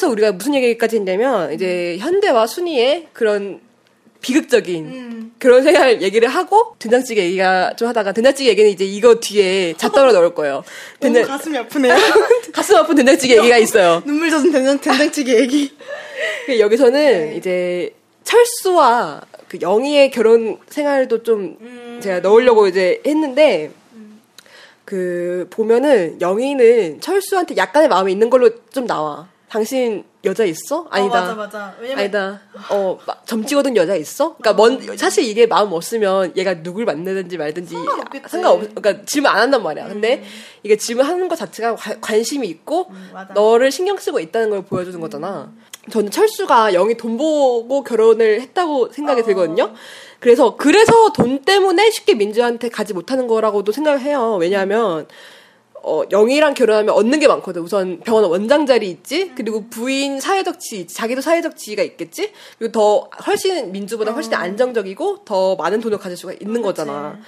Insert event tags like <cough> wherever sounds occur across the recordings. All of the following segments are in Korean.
일부에서 우리가 무슨 얘기까지 했냐면 이제 현대와 순위의 그런 비극적인 음. 그런 생활 얘기를 하고 된장찌개 얘기가 좀 하다가 된장찌개 얘기는 이제 이거 뒤에 잣떨어 넣을 거예요. <laughs> 된장- 가슴이 아프네요. <laughs> 가슴 아픈 된장찌개 얘기가 <laughs> 있어요. 눈물 젖은 된장, 된장찌개 얘기. 그 여기서는 네. 이제 철수와 그 영희의 결혼 생활도 좀 음. 제가 넣으려고 이제 했는데 그 보면은 영희는 철수한테 약간의 마음이 있는 걸로 좀 나와. 당신 여자 있어? 아니다. 어, 맞아, 맞아. 왜냐면 아니다. 어, 막점 찍어둔 여자 있어? 그러니까 먼 사실 이게 마음 없으면 얘가 누굴 만나든지 말든지 상관없겠지. 상관없. 그러니까 질문 안 한단 말이야. 근데 이게 질문하는 것 자체가 관- 관심이 있고 음. 너를 신경 쓰고 있다는 걸 보여주는 거잖아. 저는 철수가 영희 돈 보고 결혼을 했다고 생각이 어. 들거든요. 그래서 그래서 돈 때문에 쉽게 민주한테 가지 못하는 거라고도 생각을 해요. 왜냐하면 어, 영희랑 결혼하면 얻는 게 많거든. 우선 병원 원장 자리 있지, 그리고 부인 사회적 지위, 있지. 자기도 사회적 지위가 있겠지, 그리고 더 훨씬 민주보다 훨씬 안정적이고 더 많은 돈을 가질 수가 있는 거잖아.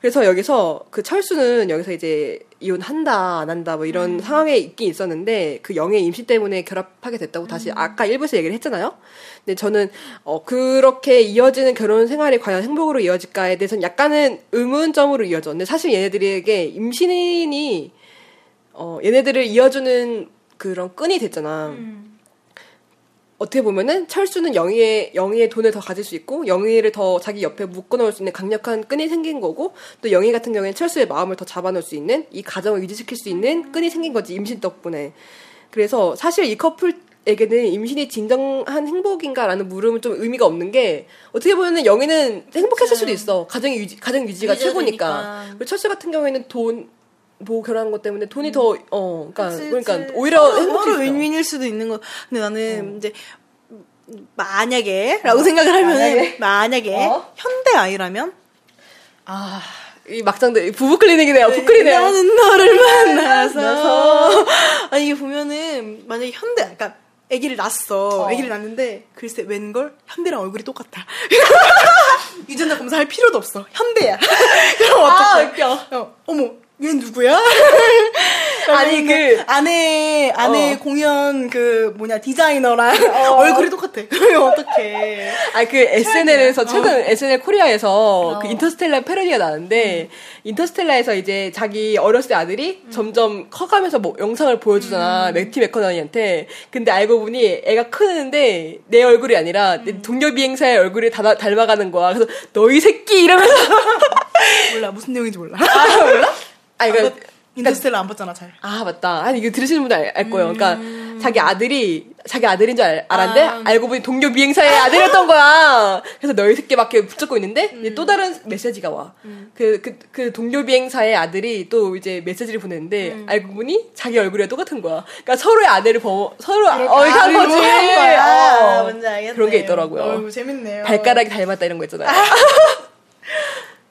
그래서 여기서 그 철수는 여기서 이제 이혼한다 안 한다 뭐 이런 상황에 있긴 있었는데 그 영의 임신 때문에 결합하게 됐다고 다시 아까 일부에서 얘기를 했잖아요. 근데 저는 어 그렇게 이어지는 결혼 생활이 과연 행복으로 이어질까에 대해서는 약간은 의문점으로 이어져. 근데 사실 얘네들에게 임신이 어 얘네들을 이어주는 그런 끈이 됐잖아. 어떻게 보면은 철수는 영희의 영희의 돈을 더 가질 수 있고 영희를 더 자기 옆에 묶어놓을 수 있는 강력한 끈이 생긴 거고 또 영희 같은 경우에는 철수의 마음을 더 잡아놓을 수 있는 이 가정을 유지시킬 수 있는 끈이 생긴 거지 임신 덕분에. 그래서 사실 이 커플에게는 임신이 진정한 행복인가라는 물음은 좀 의미가 없는 게 어떻게 보면은 영희는 행복했을 수도 있어. 가정 유지 가정 유지가 최고니까. 그리고 철수 같은 경우에는 돈 뭐 결혼한 것 때문에 돈이 더어 그러니까 그치, 그러니까. 오히려. 서로 윈윈일 수도 있는 거. 근데 나는 이제 만약에라고 생각을 하면은 만약에, 어? 현대 아이라면 아, 이 막장들 부부 클리닉이네요. 부클이네요. 나는 너를 만나서 <laughs> 아니 이게 보면은 만약에 현대 그러니까 아기를 낳았어. 아기를 낳는데 글쎄 웬걸 현대랑 얼굴이 똑같아. <laughs> 유전자 검사할 필요도 없어. 현대야. <laughs> 그럼 아, 어떡해? 웃겨. 어, 어머, 얘 누구야? <laughs> 아니, 그- 아내 아내 어. 공연 그 뭐냐 디자이너랑 <laughs> 얼굴이 똑같아. <laughs> 어떡해? 아, 그 SNL에서, 어. 최근 SNL 코리아에서 그 인터스텔라 패러디가 나는데, 인터스텔라에서 이제 자기 어렸을 때 아들이 점점 커가면서 뭐 영상을 보여주잖아. 맥티 맥커너니한테. 근데 알고 보니 애가 크는데 내 얼굴이 아니라 내 동료 비행사의 얼굴이 다, 닮아가는 거야. 그래서 너희 새끼 이러면서. 몰라 무슨 내용인지 몰라. 아, 몰라? 아니, 아, 그러니까 너 인터스텔라 안 봤잖아 잘. 아 맞다. 아니 이거 들으시는 분들 알, 알 거예요. 그러니까 자기 아들이 자기 아들인 줄 알, 알았는데 아. 알고 보니 동료 비행사의 아들이었던 거야. 그래서 너희 새끼밖에 붙잡고 있는데 이제 또 다른 메시지가 와. 그그그 동료 비행사의 아들이 또 이제 메시지를 보냈는데 알고 보니 자기 얼굴이랑 똑같은 거야. 그러니까 서로의 아들을 버 서로 어이한 거지. 한 거야. 어. 뭔지 알겠네. 그런 게 있더라고요. 어이구, 재밌네요. 발가락이 닮았다 이런 거 있잖아요. <laughs>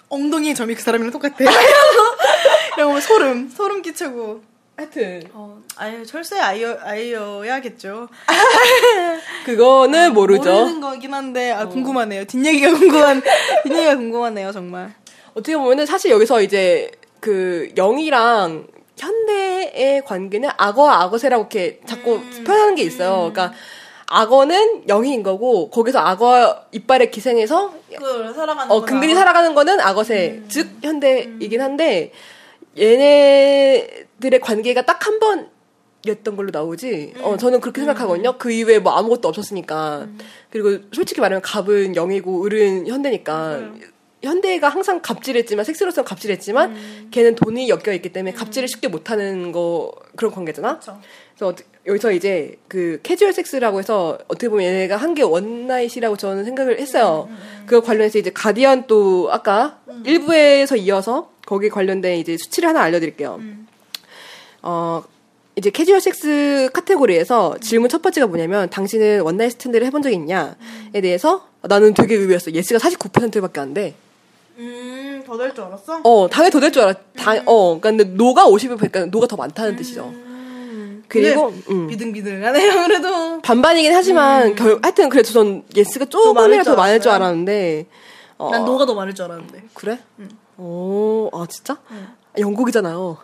엉덩이의 점이 그 사람이랑 똑같아. <laughs> 거 소름, 소름 끼치고. 하여튼 어, 아유, 철새 아이여, 아이여야겠죠. <laughs> 그거는 모르죠. 어. 모르는 거긴 한데, 아, 궁금하네요. 뒷얘기가 <laughs> 궁금한, 뒷얘기가 궁금하네요, 정말. 어떻게 보면은 사실 여기서 이제 그 영이랑 현대의 관계는 악어와 악어새라고 이렇게 자꾸 음. 표현하는 게 있어요. 그러니까 악어는 영희인 거고 거기서 악어 이빨에 기생해서 그, 살아가는 어 근근히 살아가는 거는 악어새 즉 현대이긴 한데 얘네들의 관계가 딱 한 번 이랬던 걸로 나오지. 어, 저는 그렇게 생각하거든요. 그 이후에 뭐 아무것도 없었으니까. 그리고 솔직히 말하면 갑은 영이고 을은 현대니까. 현대가 항상 갑질했지만 섹스로서는 갑질했지만 걔는 돈이 엮여 있기 때문에 갑질을 쉽게 못하는 거 그런 관계잖아. 그쵸. 그래서 어떻게- 여기서 이제 그 캐주얼 섹스라고 해서 어떻게 보면 얘네가 한 게 one night이라고 저는 생각을 했어요. 그거 관련해서 이제 가디언 또 아까 일부에서 이어서 거기 관련된 이제 수치를 하나 알려드릴게요. 어 이제 캐주얼 섹스 카테고리에서 질문 첫 번째가 뭐냐면 당신은 one night stand를 해본 적이 있냐에 대해서 나는 되게 의외였어. yes가 49%밖에 안 돼. 음, 더 될 줄 알았어? 어 당연히 더 될 줄 알아. 당, 어 그러니까 근데 no가 50%, 그러니까 no가 더 많다는 뜻이죠. 음. 그리고 음. 비등비등하네요, 그래도. 반반이긴 하지만 결, 하여튼 그래도 전 yes가 음. 조금이라도 많을 줄. 알았는데 어, 난 no가 더 많을 줄 알았는데. 그래? 오, 아 진짜? 영국이잖아요.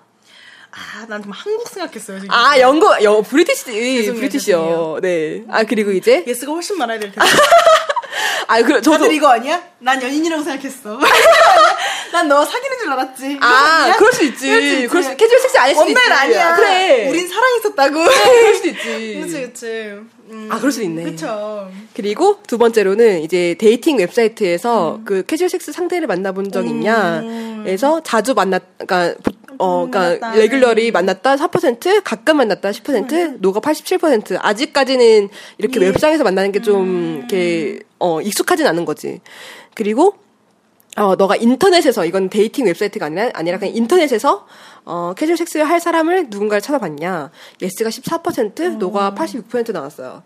아, 난 좀 한국 생각했어요, 지금. 아 영국, 영 British, 죄송해요, British요. 죄송해요. 네. 아 그리고 이제 yes가 훨씬 많아야 될 텐데. <laughs> 아 그래 저도 다들 이거 아니야? 난 연인이라고 생각했어. <laughs> 난 너와 사귀는 줄 알았지. 아? 그럴 수 있지. 그럴 수 있지. 그럴 수 캐주얼 섹스 아닐 수도 있지. 원맨 아니야. 그래. 우린 사랑했었다고. 그럴 수도 있지. 그치, 그치. 음, 아, 그럴 수도 있네. 그쵸. 그리고 두 번째로는 이제 dating 웹사이트에서 음. 그 캐주얼 섹스 상대를 만나본 적 있냐에서 자주 만났, 그러니까 보- 어. 음. regularly 만났다 4%, 가끔 만났다 10%, no가 87%. 아직까지는 이렇게 예. 웹상에서 만나는 게좀 음. 이렇게 어 익숙하진 않은 거지. 그리고 어, 너가 인터넷에서, 이건 dating 웹사이트가 아니라, 아니라 그냥 인터넷에서, 어, 캐주얼 섹스를 할 사람을 누군가를 찾아봤냐. yes가 14%, no가 86% 나왔어요.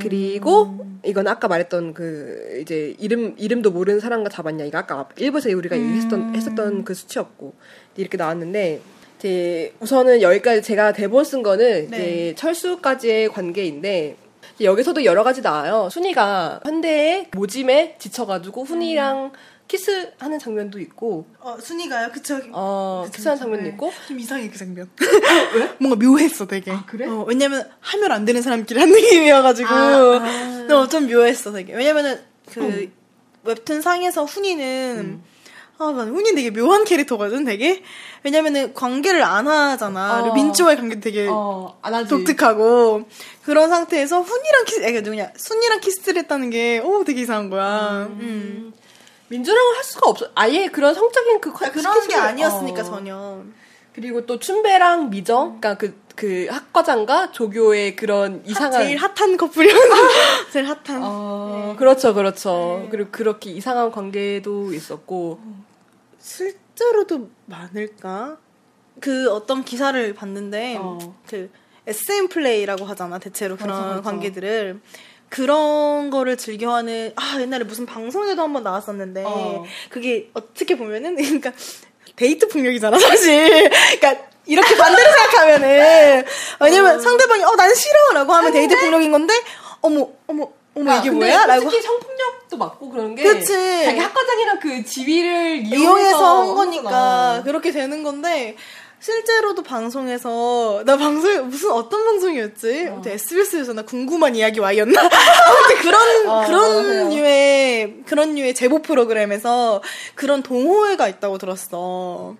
그리고, 이건 아까 말했던 그, 이제, 이름, 이름도 모르는 사람과 잤냐. 이거 아까 일부에서 우리가 얘기했던, 했었던 그 수치였고. 이렇게 나왔는데, 이제, 우선은 여기까지 제가 대본 쓴 거는, 네. 이제, 철수까지의 관계인데, 여기서도 여러 가지 나와요. 순이가 현대의 모짐에 지쳐가지고 훈이랑 키스하는 장면도 있고, 어, 순이가요? 그쵸. 어, 그쵸, 키스하는. 장면도 네. 있고, 좀 이상해, 그 장면. <laughs> 뭔가 묘했어, 되게. 아, 그래? 어, 왜냐면, 하면 안 되는 사람끼리 한 <laughs> 느낌이어가지고. 아, 아. 어, 좀 묘했어, 되게. 왜냐면은, 그, 웹툰 상에서 훈이는, 아, 난 훈이 되게 묘한 캐릭터거든, 되게. 왜냐면은, 관계를 안 하잖아. 어. 그리고 민초와의 관계 되게 어. 독특하고. 그런 상태에서 훈이랑 키스, 아니, 누구냐, 순이랑 키스를 했다는 게, 오, 되게 이상한 거야. 음. 민주랑은 할 수가 없어. 아예 그런 성적인 그 그러니까 컨- 그런 게 아니었으니까, 어. 전혀. 그리고 또 춘배랑 미정, 그러니까 그, 그 학과장과 조교의 그런 이상한. 제일 hot한 커플이었는데 <laughs> <laughs> 제일 hot한 어, 그렇죠, 그렇죠. 그리고 그렇게 이상한 관계도 있었고. 실제로도 많을까? 그 어떤 기사를 봤는데 어. 그 SM 플레이라고 하잖아 대체로 그런 그렇죠, 그렇죠. 관계들을 그런 거를 즐겨하는 아 옛날에 무슨 방송에도 한번 나왔었는데 어. 그게 어떻게 보면은 <laughs> 그러니까 데이트 폭력이잖아 사실 그러니까 이렇게 반대로 생각하면은 왜냐면 상대방이 어 난 싫어라고 하면 데이트 폭력인 건데 어머 어머 어머 아, 이게 뭐야? 라고 성폭력도 맞고 그런 게. 그치. 자기 학과장이랑 그 지위를 이용해서, 이용해서 한한 거니까. 그렇게 되는 건데 실제로도 방송에서 나 방송 무슨 어떤 방송이었지? 아무튼 SBS에서 나 궁금한 이야기 와이였나? <laughs> 아무튼 그런 어, 그런. 류의 그런 류의 제보 프로그램에서 그런 동호회가 있다고 들었어.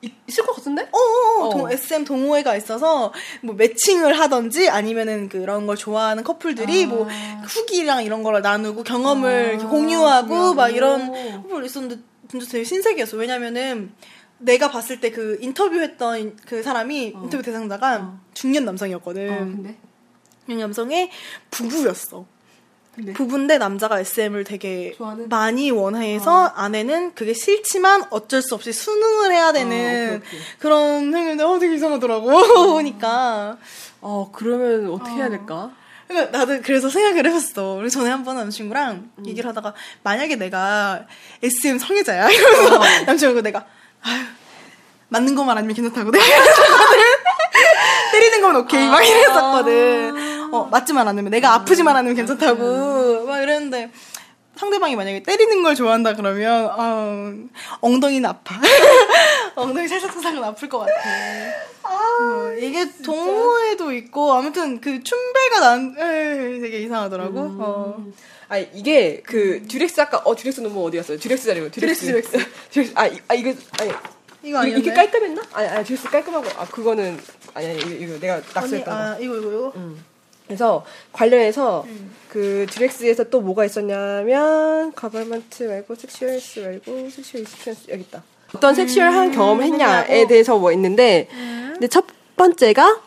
이- 있을 것 같은데? 어, 어, 어. 동- SM 동호회가 있어서 뭐 매칭을 하던지 아니면은 그런 걸 좋아하는 커플들이 아. 뭐 후기랑 이런 걸 나누고 경험을 아, 공유하고 공유하고. 막 이런 커플 있었는데 진짜 되게 신세계였어. 왜냐면은 내가 봤을 때 그 인터뷰했던 그 사람이 인터뷰 대상자가 어. 중년 남성이었거든. 어, 근데? 중년 남성의 부부였어. 근데? 부부인데 남자가 SM을 되게 좋아하는? 많이 원해서 아내는 그게 싫지만 어쩔 수 없이 수능을 해야 되는 아, 오케이, 오케이. 그런 행위인데 어 되게 이상하더라고 <laughs> 보니까 어, 그러면 어떻게 해야 될까? 그러니까 나도 그래서 생각을 해봤어 우리 전에 한 번 남친구랑 얘기를 하다가 만약에 내가 SM 성애자야 <laughs> 이러면서 남친구 내가 아유 맞는 것만 아니면 괜찮다고 내가 이랬었거든. <laughs> 때리는 건 오케이 막 이랬었거든. 어 맞지만 않으면 내가 아프지만 않으면 괜찮다고. 막 이랬는데 상대방이 만약에 때리는 걸 좋아한다 그러면 어, 엉덩이는 아파. <laughs> 엉덩이 살짝살짝은 아플 것 같아. 어, 이게 동호회도 있고 아무튼 그 춘배가 난 에이, 되게 이상하더라고. 어. 아 이게 그 듀렉스 아까 어 듀렉스 너무 어디 갔어요? 듀렉스 자리고 듀렉스 듀렉스 <laughs> 듀렉스 아, 이- 아 이거 아니 이거 이- 아니었네 이게 깔끔했나? 아니 아니 듀렉스 깔끔하고 아 그거는 아니 아니 이거, 이거 내가 낙서했던 거. 아 이거 이거 이거. 그래서 관련해서 그 듀렉스에서 또 뭐가 있었냐면 government 말고 sexuals 말고 sexual experience 여기 있다. 어떤 sexual한 경험을 했냐에 대해서 뭐 있는데 근데 첫 번째가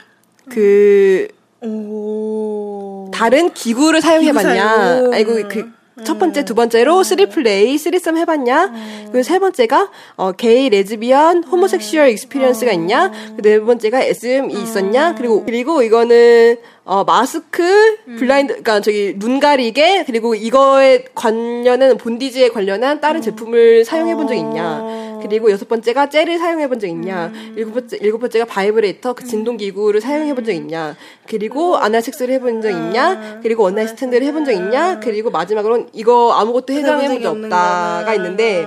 그 오. 다른 기구를 사용해봤냐. 사용. 아이고 그 첫 번째, 두 번째로 three play, threesome 해봤냐. 그리고 세 번째가 어, 게이, 레즈비언, homosexual experience가 있냐. 그 네 번째가 SM이 있었냐. 그리고 그리고 이거는 어, 마스크, 블라인드, 그러니까 저기 눈 가리개 그리고 이거에 관련한 bondage에 관련한 다른 제품을 사용해본 적 있냐. 그리고 여섯 번째가 젤을 사용해 본 적 있냐. 일곱 번째 일곱 번째가 바이브레이터 그 진동 기구를 사용해 본 적 있냐. 그리고 아날 섹스를 해본 적 있냐. 그리고 one night stand를 해본 적 있냐. 그리고 마지막으로는 이거 아무것도 해당해 본 적이 적 없는 없다가. 있는데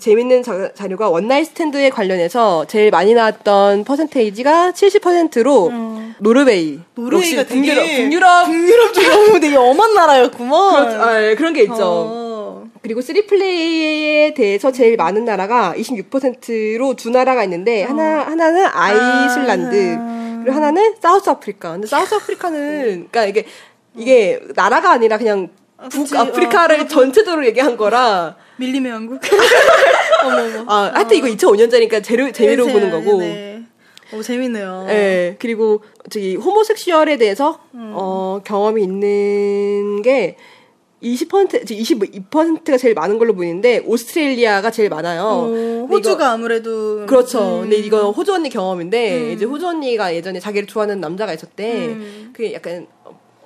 재밌는 자, 자료가 one night stand에 관련해서 제일 많이 나왔던 percentage가 70%로 노르웨이. 노르웨이가 역시 북유럽, 되게 북유럽 북유럽 쪽이 <laughs> 되게 엄한 나라였구먼. 그런, 아, 예, 그런 게 있죠. 어. 그리고 three play에 대해서 제일 많은 나라가 26%로 두 나라가 있는데 하나 하나는 아이슬란드 그리고 하나는 사우스 아프리카. 근데 사우스 아프리카는 그러니까 이게 이게 나라가 아니라 그냥 그치. 북아프리카를 전체적으로 얘기한 거라 밀림의 왕국. <laughs> 어머. 아 하여튼 이거 2005년짜리니까 재료 재미로 보는 거고 네. 오 재밌네요. 예, 그리고 저기 호모섹슈얼에 대해서 어, 경험이 있는 게 20% 22%가 제일 많은 걸로 보이는데 오스트레일리아가 제일 많아요. 오, 근데 호주가 이거- 아무래도 그렇죠. 음. 근데 이거 호주 언니 경험인데 이제 호주 언니가 예전에 자기를 좋아하는 남자가 있었대. 음. 그게 약간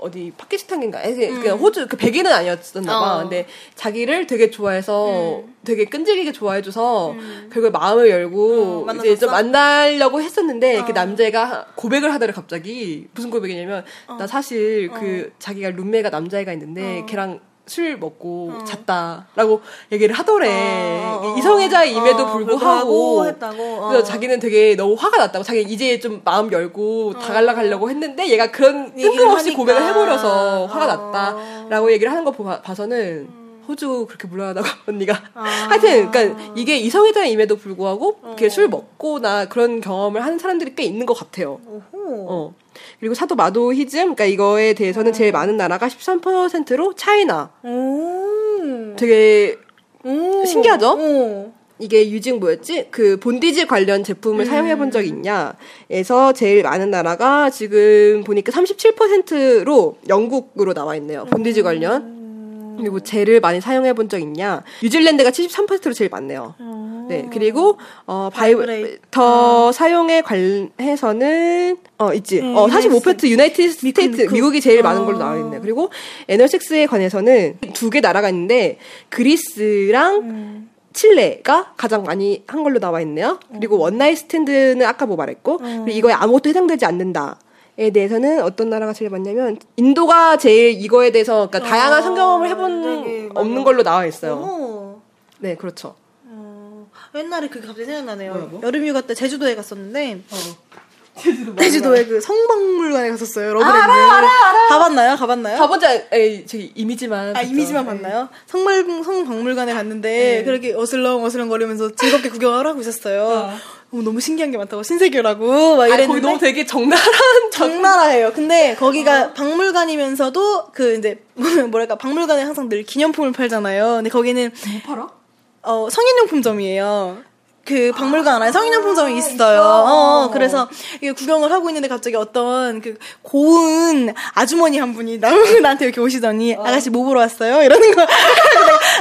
어디 파키스탄인가? 그 호주 그 백인은 아니었었나 봐. 어. 근데 자기를 되게 좋아해서 되게 끈질기게 좋아해줘서 결국 마음을 열고 어, 이제 좀? 만나려고 했었는데 어. 그 남자애가 고백을 하더래 갑자기 무슨 고백이냐면 나 사실 그 자기가 룸메가 남자애가 있는데 어. 걔랑 술 먹고 잤다라고 얘기를 하더래. 어, 어, 어. 이성애자임에도 어, 불구하고 했다고. 어. 그래서 자기는 되게 너무 화가 났다고 자기 이제 좀 마음 열고 다가가려고 했는데 얘가 그런 어. 뜬금없이. 고백을 해버려서 화가 어. 났다라고 얘기를 하는 거 봐- 봐서는 호주 그렇게 물러나다가 <laughs> 언니가 아. 하여튼 그러니까 이게 이성애자임에도 불구하고 어. 이렇게 술 먹고나 그런 경험을 하는 사람들이 꽤 있는 것 같아요. 오호. 어. 그리고 사도 마도히즘 그러니까 이거에 대해서는 제일 많은 나라가 13%로 차이나. 오. 되게 오. 신기하죠? 오. 이게 using 뭐였지? 그 bondage 관련 제품을 사용해 본 적이 있냐?에서 제일 많은 나라가 지금 보니까 37%로 영국으로 나와 있네요. bondage 관련. 그리고 젤을 많이 사용해 본 적 있냐? 뉴질랜드가 73%로 제일 많네요. 네, 그리고 어 바이브레이터 사용에 관해서는 어 있지. 음, 어 45% United State 미국. 미국이 제일 많은 걸로 어. 나와 있네요. 그리고 에너섹스에 관해서는 두 개 나라가 있는데 그리스랑 음. 칠레가 가장 많이 한 걸로 나와 있네요. 그리고 one night stand는 아까 뭐 말했고 그리고 이거에 아무것도 해당되지 않는다. 에 대해서는 어떤 나라가 제일 많냐면 인도가 제일 이거에 대해서 그러니까 다양한 성경험을 해본 되게 많이 없는 걸로 나와 있어요. 오. 네, 그렇죠. 어, 옛날에 그게 갑자기 생각나네요. 뭐라고? 여름휴가 때 제주도에 갔었는데 제주도 제주도에 그 성박물관에 갔었어요. 러브랜드. 알아, 알아, 알아. 가봤나요? 가봤나요? 가본 적 에이, 저기 이미지만 아 봤죠. 이미지만 네. 봤나요? 성말 성박물관에 갔는데 그렇게 어슬렁 어슬렁 거리면서 즐겁게 구경을 하고 있었어요. 어, 너무 신기한 게 많다고 신세계라고 막 아니, 이랬는데 거기 너무 되게 적나라한 장나라예요. 근데 거기가 어. 박물관이면서도 그 이제 <laughs> 뭐랄까 박물관에 항상 늘 기념품을 팔잖아요. 근데 거기는 뭐 팔아? 어, 성인용품점이에요. 그 박물관 안에 성인용품점이 있어요. 있어. 어, 그래서 이게 구경을 하고 있는데 갑자기 어떤 그 고운 아주머니 한 분이 나, <laughs> 나한테 이렇게 오시더니 아가씨 뭐 보러 왔어요? 이러는 내가 <laughs>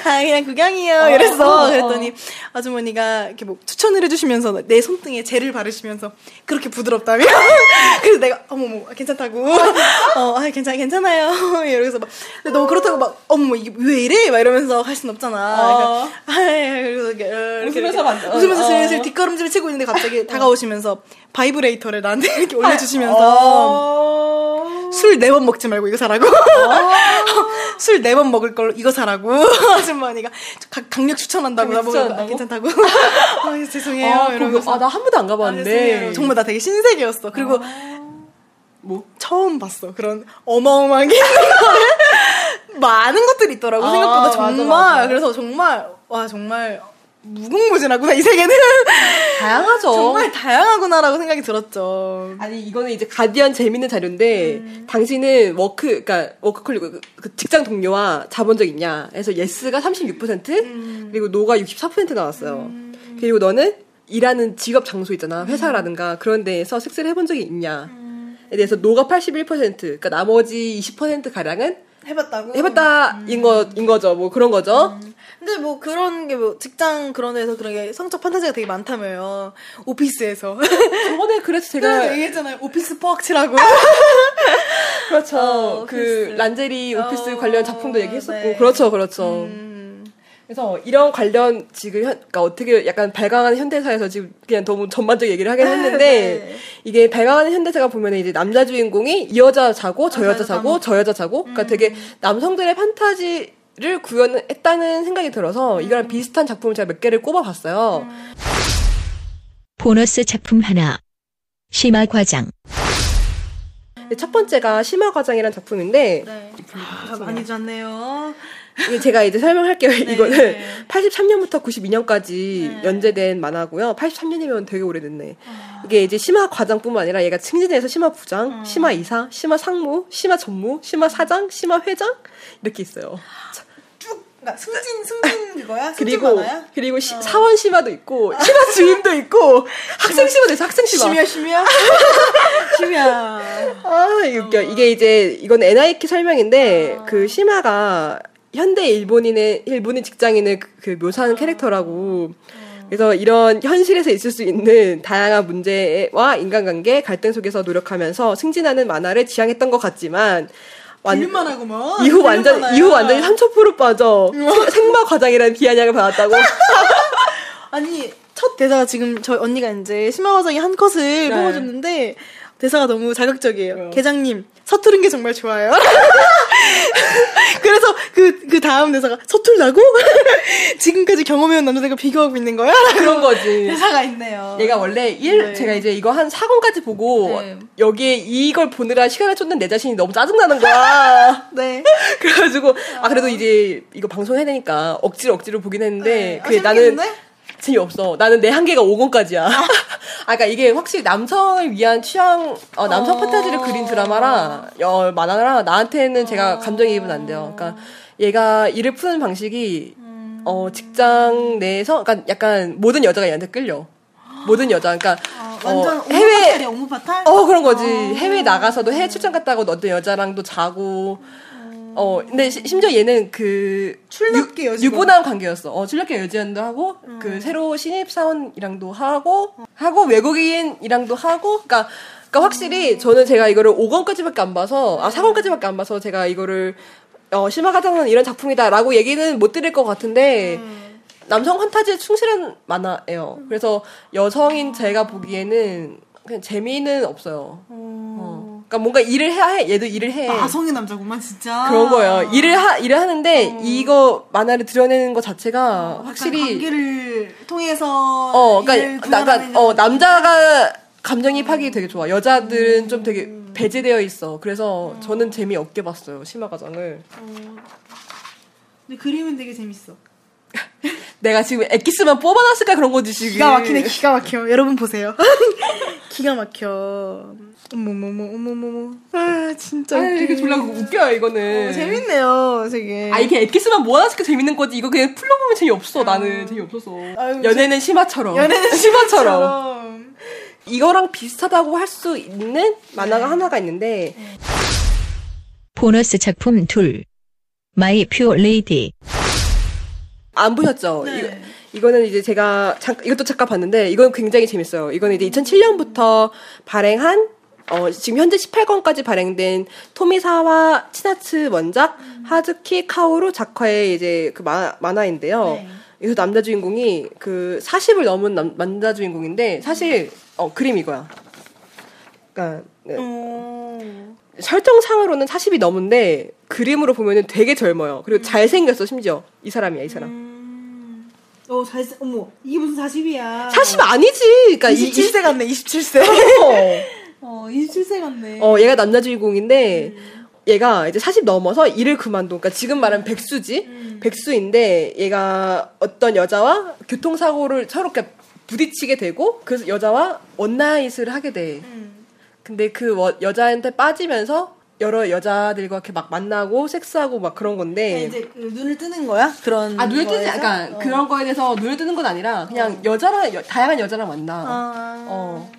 아 그냥 구경이요. 이랬어. 어, 그랬더니 아주머니가 이렇게 뭐 추천을 해주시면서 내 손등에 젤을 바르시면서 그렇게 부드럽다며. <laughs> 그래서 내가 어머머 괜찮다고. 어, 아 괜찮 괜찮아요. <laughs> 이러면서 막 근데 너무 그렇다고 막 어머 이게 왜 이래? 막 이러면서 할 순 없잖아. 어. 그러니까 아, 예, 그래서 이렇게, 어, 이렇게 웃으면서 만져. 웃으면서 어. 슬슬 뒷걸음질을 치고 있는데 갑자기 다가오시면서 바이브레이터를 나한테 <laughs> 이렇게 아, 올려주시면서 어... 술 네 번 먹지 말고 이거 사라고. <laughs> 술 네 번 먹을 걸로 이거 사라고. <laughs> 아줌마니가 가- 강력 추천한다고 강력 추천한다고? 괜찮다고. <laughs> 아, 죄송해요. 아, 이러면서. 아, 나 한 번도 안 아, 가봤는데. 죄송해요. 정말 나 되게 신세계였어. 그리고 뭐? 처음 봤어. 그런 어마어마하게 많은 것들이 있더라고. 아, 생각보다 맞아, 정말. 맞아. 그래서 정말 와 정말 무궁무진하구나 이 세계는 <laughs> 다양하죠. 정말 다양하구나라고 생각이 들었죠. 아니 이거는 이제 Guardian 재밌는 자료인데 음. 당신은 work 그러니까 work colleague 그, 그 직장 동료와 자본 적 있냐? 그래서 yes가 36% 음. 그리고 no가 64% 나왔어요. 그리고 너는 일하는 직업 장소 있잖아 음. 회사라든가 그런 데에서 섹스를 해본 적이 있냐? 에 대해서 no가 81% 그러니까 나머지 20% 가량은 해봤다고? 해봤다인 거 인 거죠. 뭐 그런 거죠. 근데 뭐 그런 게 뭐 직장 그런 데서 그런 게 성적 판타지가 되게 많다며요. office에서. 저번에 그래서 제가 얘기했잖아요. office 뻑치라고. <laughs> 그렇죠. 어, 그. 란제리 office 어, 관련 작품도 얘기했었고 네. 그렇죠, 그렇죠. 음. 그래서 이런 관련 지금 현, 그러니까 어떻게 약간 발광하는 현대사에서 지금 그냥 너무 전반적 얘기를 하긴 했는데 네. 이게 발광하는 현대사가 보면 이제 남자 주인공이 이 여자 자고 저 아, 여자 자고 음. 저 여자 자고 그러니까 되게 남성들의 판타지 를 구현했다는 생각이 들어서 음. 이거랑 비슷한 작품을 제가 몇 개를 꼽아봤어요. 보너스 작품 하나. 심화 과장. 근데 첫 번째가 심화 과장이라는 작품인데 네. 아, 많이 잤네요. 제가 이제 설명할게요. <laughs> 이거는 네. 83년부터 92년까지 네. 연재된 만화고요. 83년이면 되게 오래됐네. 아. 이게 이제 심화 과장뿐만 아니라 얘가 승진해서 심화 음. 부장, 심화 이사, 심화 상무, 심화 전무, 심화 사장, 심화 회장 이렇게 있어요. 쭉, 그러니까 승진, 승진 그거야? 승진 그리고 만화야? 그리고 시- 사원 심화도 있고 심화 주임도 있고 학생 심화도 있어. 학생 심화. 심이야, 심이야? <laughs> 심이야. 아, 웃겨. 이게 이제, 이건 NIK 설명인데, 아. 그 심화가 현대 일본인의, 일본인 직장인을 그, 그 묘사하는 캐릭터라고. 그래서 이런 현실에서 있을 수 있는 다양한 문제와 인간관계, 갈등 속에서 노력하면서 승진하는 만화를 지향했던 것 같지만, 완- 들릴만 하구먼. 이후 완전, 들릴만 이후. 완전히 3000% 빠져. 생- 생마 과장이라는 비아냥을 받았다고. <laughs> 아니 첫 대사가 지금 저희 언니가 이제 심화 과장이 한 컷을 네. 뽑아줬는데 대사가 너무 자극적이에요. 왜요? 계장님 서투른 게 정말 좋아요. <laughs> 그래서 그 그 다음 대사가 서툴다고? <laughs> 지금까지 경험해온 남자들과 비교하고 있는 거야? 그런 거지. 대사가 있네요. 얘가 원래 일 네. 제가 이제 이거 한 4권까지 보고 네. 여기에 이걸 보느라 시간을 쫓는 내 자신이 너무 짜증나는 거야. <laughs> 네. 그래가지고 아 그래도 이제 이거 방송해야 되니까 억지로 억지로 보긴 했는데 네. 아, 그게 나는 재밌겠는데? 재미없어. 나는 내 한계가 5권까지야. <laughs> 아, 그러니까 이게 확실히 남성을 위한 취향, 어, 남성 어. 판타지를 그린 드라마라, 어, 만화라 나한테는 제가 감정이입은 안 돼요. 그러니까 얘가 일을 푸는 방식이 어, 직장 내에서 그러니까 약간 모든 여자가 얘한테 끌려. 모든 여자, 그러니까 아, 어, 완전 해외 오무파탈이야, 오무파탈? 어 그런 거지. 해외 나가서도 해외 출장 갔다고 어떤 여자랑도 자고. 어 근데 시- 심지어 얘는 그 출력계 유- 여직원. 유부남 관계였어. 어 출력계 여직원도 하고 그 새로 신입 사원이랑도 하고 하고 외국인이랑도 하고. 그러니까 그러니까 확실히 저는 제가 이거를 5권까지밖에 안 봐서 아 4권까지밖에 안 봐서 제가 이거를 어 심화가장은 이런 작품이다라고 얘기는 못 드릴 것 같은데 남성 판타지에 충실한 만화예요. 그래서 여성인 제가 보기에는 그냥 재미는 없어요. 어. 그러니까 뭔가 일을 해야 해. 얘도 일을 해. 마성의 남자구만 진짜. 그런 거예요. 일을 하 일을 하는데 이거 만화를 드러내는 것 자체가 확실히 약간 관계를 통해서 어, 그러니까 나, 구현하는 나, 어, 남자가 감정이입하기 되게 좋아. 여자들은 좀 되게 배제되어 있어. 그래서 저는 재미 없게 봤어요. 심화 과정을. 근데 그림은 되게 재밌어. <laughs> 내가 지금 엑기스만 뽑아놨을까 그런 거지 지금. 기가 막히네, 기가 막혀. 여러분 보세요. <laughs> 기가 막혀. 어머머머, 어머머머. 아, 진짜. 아, 이게. 졸라 웃겨요 이거는. 어, 재밌네요, 되게. 아 이게 엑기스만 모아놨으니까 재밌는 거지. 이거 그냥 풀로 보면 재미없어. 나는 재미없어서. 아유, 연애는 심화처럼. 연애는 <laughs> 심화처럼. 이거랑 비슷하다고 할 수 있는 만화가 하나가 있는데 보너스 작품 둘. My Pure Lady. 안 보셨죠? 네. 이거, 이거는 이제 제가 잠, 이것도 잠깐 봤는데 이건 굉장히 재밌어요. 이거는 이제 2007년부터 발행한 어, 지금 현재 18권까지 발행된 토미사와 치나츠 원작 하즈키 카오루 작화의 이제 그 마, 만화인데요. 네. 여기서 남자 주인공이 그 40을 넘은 남, 남자 주인공인데 사실 어, 그림 이거야. 그러니까 네. 어. 설정상으로는 40이 넘은데 그림으로 보면은 되게 젊어요. 그리고 잘생겼어 심지어 이 사람이야 이 사람. 음. 어, 잘, 어머, 이게 무슨 40이야. 40 아니지. 그러니까 이- 27세 같네, 27세. <laughs> 이- 어, 27세 같네. 어, 얘가 남자 주인공인데 얘가 이제 40 넘어서 일을 그만둔, 그러니까 지금 말하면 백수지? 백수인데 얘가 어떤 여자와 교통사고를 서로 이렇게 부딪히게 되고 그 여자와 원나잇을 하게 돼. 근데 그 워- 여자한테 빠지면서 여러 여자들과 이렇게 막 만나고 섹스하고 막 그런 건데. 이제 그 눈을 뜨는 거야? 그런 아 눈을 뜨지? 약간 어. 그런 거에 대해서 눈을 뜨는 건 아니라 그냥 여자랑 여- 다양한 여자랑 만나. 아. 어.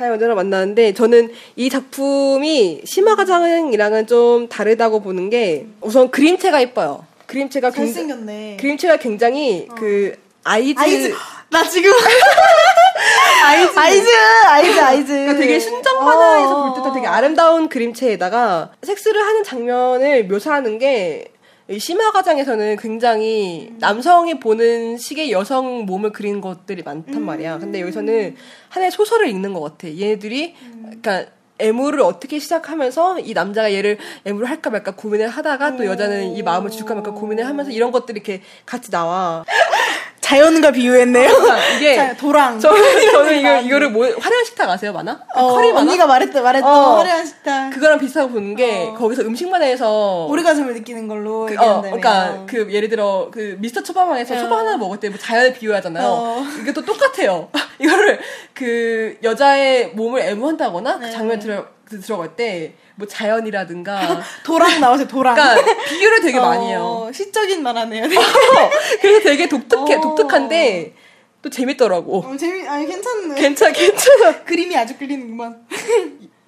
여자랑 만나는데 저는 이 작품이 심화가장이랑은 좀 다르다고 보는 게 우선 그림체가 예뻐요. 그림체가 굉장히 잘생겼네. 그림체가 굉장히 그 아이즈, 아이즈 나 지금 <laughs> 아이즈 아이즈 아이즈 아이즈 그러니까 되게 순정 만화에서 어. 볼 듯한 되게 아름다운 그림체에다가 섹스를 하는 장면을 묘사하는 게이 심화가장에서는 굉장히 남성이 보는 식의 여성 몸을 그린 것들이 많단 말이야. 근데 여기서는 하나의 소설을 읽는 것 같아. 얘네들이 그러니까 애무를 어떻게 시작하면서 이 남자가 얘를 애무를 할까 말까 고민을 하다가 또 여자는 이 마음을 줄까 말까 고민을 하면서 이런 것들이 이렇게 같이 나와. <laughs> 자연과 비유했네요. 그러니까 이게 자, 도랑. 저는 저는 이거 <laughs> 이거를 뭐 화려한 식탁 아세요, 만화? 어, 커리 만화? 언니가 말했던 말했던 어. 화려한 식탁. 그거랑 비슷하고 보는 게 어. 거기서 음식만에서 오리가즘을 느끼는 걸로 그, 어. 그러니까 그 예를 들어 그 미스터 초밥왕에서 어. 초밥 하나 먹을 때 뭐 자연을 비유하잖아요. 어. 이게 또 똑같아요. <laughs> 이거를 그 여자의 몸을 애무한다거나 그 장면 들어 그 들어갈 때 뭐 자연이라든가 <laughs> 도랑 나오세요. 도랑. 그러니까 비유를 되게 많이 해요. 어, 시적인 말하네요. <laughs> 그래서 되게 독특해 어. 독특한데 또 재밌더라고. 어, 재미 아니 괜찮네. 괜찮 괜찮아. <laughs> 그림이 아주 끌리는구만.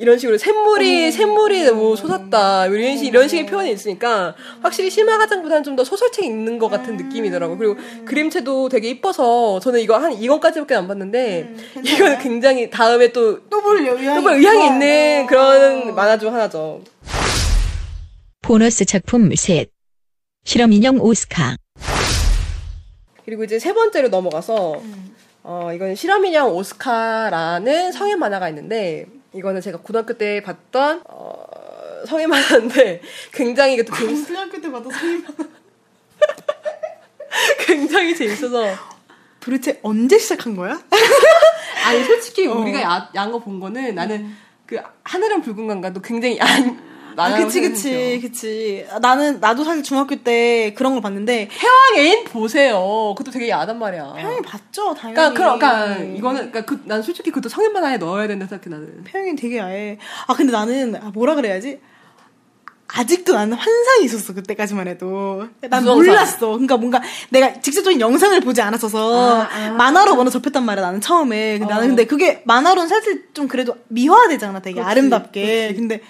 이런 식으로 샘물이 음. 샘물이 뭐 솟았다 이런 식 이런 식의 표현이 있으니까 확실히 실마가장보다는 좀 더 소설책 읽는 것 같은 느낌이더라고 그리고 음. 그림체도 되게 이뻐서 저는 이거 한 2권까지밖에 안 봤는데 음, 이건? 굉장히 다음에 또 또볼 의향이 또볼 의향이. 있는 어. 그런 만화 중 하나죠. 보너스 작품 셋. 실험 인형 오스카. 그리고 이제 세 번째로 넘어가서 음. 어 이건 실험 인형 오스카라는 성인 만화가 있는데 이거는 제가 고등학교 때 봤던 어 성인 만화인데 <laughs> 굉장히 이것도 재밌 고등학교 때 봐도 성인 만화. 굉장히 재밌어서 도대체 언제 시작한 거야? <laughs> 아니 솔직히 어. 음. 우리가 야, 야한 거본 거는 나는 그 하늘은 붉은 건가도 굉장히 야한 아, 그치, 그치. 그치. 아, 나는, 나도 사실 중학교 때 그런 걸 봤는데, 해왕 애인 보세요. 그것도 되게 야하단 말이야. 태영이 봤죠, 당연히. 그러니까 그런 그러니까 이거는 그러니까 그, 난 솔직히 그것도 성인 만화에 넣어야 된다 생각해 나는. 태영이 되게 야해. 아, 근데 나는, 아, 뭐라 그래야지? 아직도 나는 환상이 있었어, 그때까지만 해도. 난 몰랐어. 그러니까 뭔가 내가 직접적인 영상을 보지 않았어서, 아, 아. 만화로 먼저 접했단 말이야, 나는 처음에. 근데 어. 나는 근데 그게 만화로는 사실 좀 그래도 미화되잖아, 되게 그렇지, 아름답게. 근데,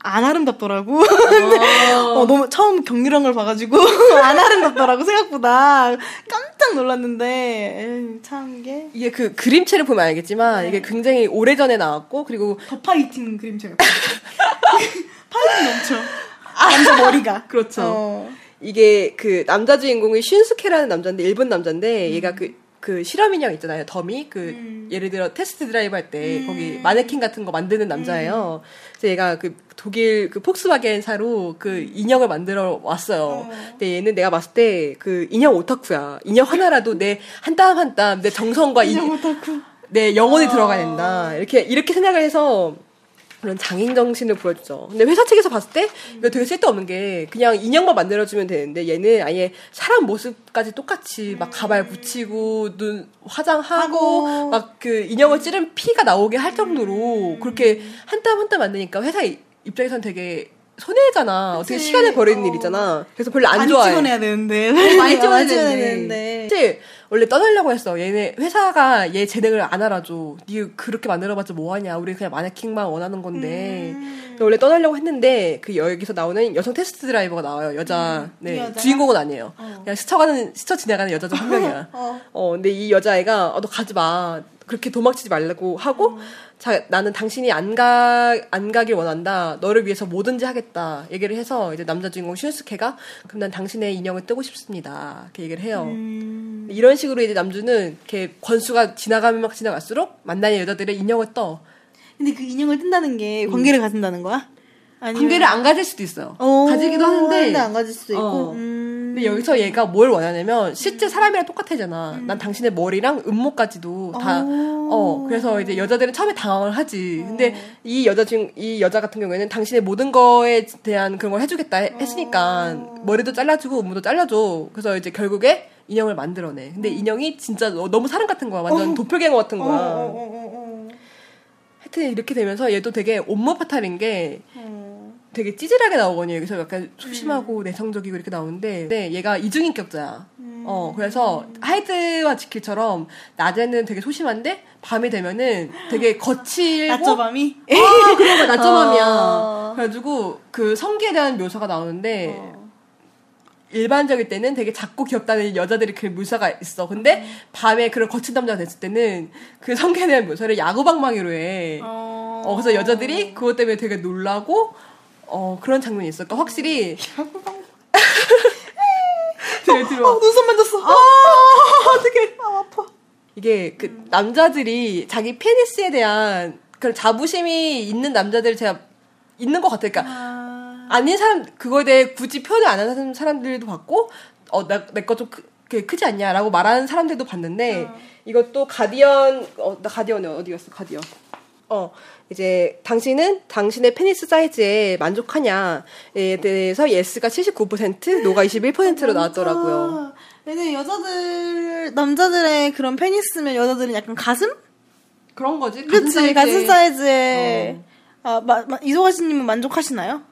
안 아름답더라고. 근데, <laughs> 어, 너무 처음 격렬한 걸 봐가지고, <laughs> 안 아름답더라고, 생각보다. 깜짝 놀랐는데, 참, 이게. 이게 그 그림체를 보면 알겠지만 네. 이게 굉장히 오래 전에 나왔고 그리고 더 파이팅 그림체가. <laughs> 파이팅 넘쳐. 남자 머리가. 그렇죠. 어. 이게 그 남자 주인공이 슌스케라는 남자인데 일본 음. 남자인데 얘가 그 그 실험 인형 있잖아요 더미 그 음. 예를 들어 test drive 할 때 거기 마네킹 같은 거 만드는 남자예요. 그래서 얘가 그 독일 그 폭스바겐사로 그 인형을 만들어 왔어요. 음. 어. 근데 얘는 내가 봤을 때 그 인형 오타쿠야. 인형 하나라도 내 한 땀 한 땀 내 정성과 이, 인형 오타쿠. 내 영혼이 아. 들어가야 된다. 이렇게 이렇게 생각을 해서 그런 장인 정신을 보여주죠. 근데 회사 측에서 봤을 때 이거 되게 쓸데없는 게 그냥 인형만 만들어주면 되는데 얘는 아예 사람 모습까지 똑같이 막 가발 붙이고 눈 화장하고 하고. 막그 인형을 찌른 피가 나오게 할 정도로 그렇게 한 땀 한 땀 만드니까 회사 이- 입장에선 되게 손해잖아. 어떻게 그치. 시간을 버리는 어. 일이잖아. 그래서 별로 안 많이 좋아해. 찍어내야 되는데. 많이 찍어야 많이 되는데. 사실 원래 떠나려고 했어. 얘네 회사가 얘 재능을 안 알아줘. 니 그렇게 만들어봤자 뭐하냐. 우리 그냥 마네킹만 원하는 건데. 음. 원래 떠나려고 했는데 그 여기서 나오는 여성 테스트 드라이버가 나와요. 여자. 이 네. 주인공은 아니에요. 어. 그냥 스쳐가는 스쳐 지나가는 여자 중 한 명이야. <laughs> 어. 어, 근데 이 여자애가 어, 너 가지 마. 그렇게 도망치지 말라고 하고 음. 자, 나는 당신이 안 가, 안 가길 원한다. 너를 위해서 뭐든지 하겠다. 얘기를 해서 이제 남자 주인공 슌스케가 그럼 난 당신의 인형을 뜨고 싶습니다. 이렇게 얘기를 해요. 음. 이런 식으로 이제 남주는 이렇게 권수가 지나가면 막 지나갈수록 만나는 여자들의 인형을 떠. 근데 그 인형을 뜬다는 게 관계를 가진다는 거야? 아니면 관계를 안 가질 수도 있어요. 어, 가지기도 하는데. 안 가질 수도 있고. 어. 음. 근데 여기서 얘가 뭘 원하냐면 실제 사람이랑 똑같아잖아. 난 당신의 머리랑 음모까지도 다 어. 그래서 이제 여자들은 처음에 당황을 하지. 근데 이 여자 중 이 여자 같은 경우에는 당신의 모든 거에 대한 그런 걸 해주겠다 해- 했으니까 머리도 잘라주고 음모도 잘라줘. 그래서 이제 결국에 인형을 만들어내. 근데 인형이 진짜 너- 너무 사람 같은 거야. 완전 도플갱어 같은 거야. 하여튼 이렇게 되면서 얘도 되게 온몸 파탈인 게 되게 찌질하게 나오거든요. 여기서 약간 소심하고 내성적이고 이렇게 나오는데 근데 얘가 이중인격자야. 어 그래서 하이드와 지킬처럼 낮에는 되게 소심한데 밤이 되면은 되게 거칠고 낮저밤이? 아, 그런 거 낮저밤이야. 어. 그래가지고 그 성기에 대한 묘사가 나오는데 일반적일 때는 되게 작고 귀엽다는 여자들이 그 묘사가 있어. 근데 밤에 그런 거친 남자가 됐을 때는 그 성기에 대한 묘사를 야구방망이로 해. 어. 어, 그래서 여자들이 그것 때문에 되게 놀라고 어, 그런 장면이 있어. 그러니까 확실히 <laughs> 들어 들어. 어, 눈썹 만졌어. 아, 어떡해. 아, 아파. 이게 그 남자들이 자기 페니스에 대한 그런 자부심이 있는 남자들 제가 있는 것 같아요. 그러니까 아, 아닌 사람 그거에 대해 굳이 표현을 안 하는 사람들도 봤고 어 내 거 좀 크지 않냐라고 말하는 사람들도 봤는데 이것도 Guardian 어 나 Guardian에 어디 갔어 Guardian 어 이제 당신은 당신의 페니스 사이즈에 만족하냐에 대해서 yes가 79% no가 21%로 나왔더라고요. 아, 근데 여자들, 남자들의 그런 페니스면 여자들은 약간 가슴? 그런 거지. 그치, 가슴 사이즈에. 어. 아, 마, 마, 이소가 씨님은 만족하시나요?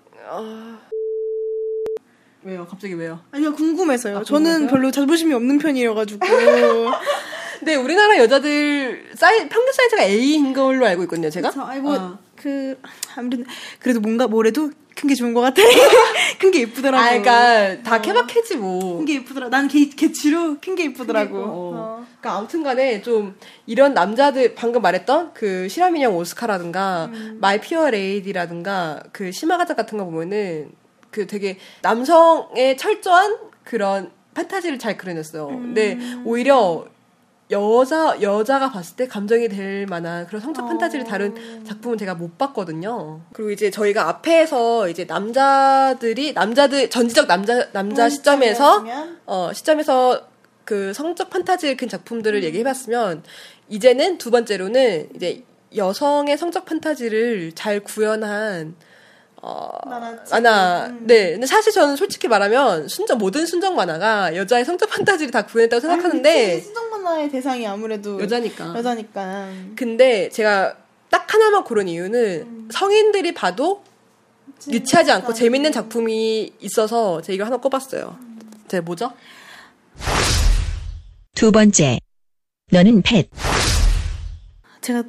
왜요? 갑자기 왜요? 아니요, 궁금해서요. 아, 저는? 별로 자부심이 없는 편이어가지고. <laughs> 근데 우리나라 여자들 사이 평균 사이즈가 A인 걸로 알고 있거든요, 제가. 저, 아이, 뭐, 어. 그, 아무래도, 그래도 뭔가 뭐래도 큰 게 좋은 것 같아. <laughs> 큰 게 예쁘더라고. 아, 그러니까 다 케바케지 뭐. 큰 게 예쁘더라. 난 개, 개치로 큰 게 예쁘더라고. 어. 어. 그러니까 아무튼간에 좀 이런 남자들 방금 말했던 그 실화민영 오스카라든가 음. My Pure Lady라든가 그 심화가자 같은 거 보면은 그 되게 남성의 철저한 그런 판타지를 잘 그려냈어요. 근데 음. 오히려 여자 여자가 봤을 때 감정이입 될 만한 그런 성적 판타지를 어. 다룬 작품은 제가 못 봤거든요. 그리고 이제 저희가 앞에서 이제 남자들이 남자들 전지적 남자 남자 시점에서 어, 시점에서 그 성적 판타지를 큰 음. 작품들을 얘기해봤으면 이제는 두 번째로는 이제 여성의 성적 판타지를 잘 구현한 어, 만화책. 만화. 음. 네. 근데 사실 저는 솔직히 말하면 순정 모든 순정 만화가 여자의 성적 판타지를 다 구현했다고 생각하는데 수정 만화의 대상이 아무래도 여자니까. 여자니까. 근데 제가 딱 하나만 고른 이유는 성인들이 봐도 유치하지 않고 재밌는 작품이 있어서 제가 이거 하나 꼽았어요. 제 뭐죠? 두 번째. 너는 펫. 제가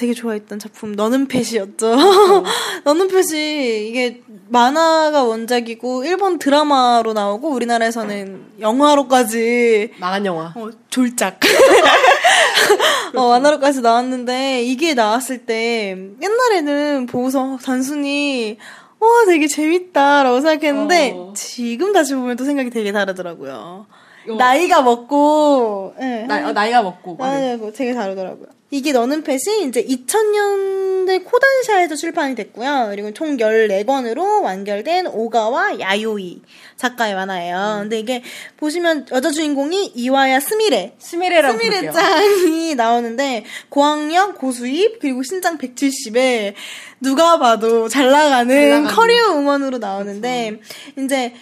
되게 좋아했던 작품 너는 펫이었죠. <laughs> 너는 펫이 이게 만화가 원작이고 일본 드라마로 나오고 우리나라에서는 영화로까지 망한 영화. 어, 졸작. <laughs> 어, 만화로까지 나왔는데, 이게 나왔을 때, 옛날에는 보고서 단순히, 와, 되게 재밌다라고 생각했는데, 어. 지금 다시 보면 또 생각이 되게 다르더라고요. 나이가 먹고, 예. 나, 어, 나이가 먹고. 아, 뭐 되게 다르더라고요. 이게 너는 펫이 이제 2000년대 코단샤에서 출판이 됐고요. 그리고 총 14권으로 완결된 오가와 야요이 작가의 만화예요. 근데 이게 보시면 여자 주인공이 이와야 스미레. 스미레라고. 스미레 짱이 나오는데 고학력, 고수입, 그리고 신장 170에 누가 봐도 잘 나가는, 잘 나가는. 커리어 우먼으로 나오는데 이제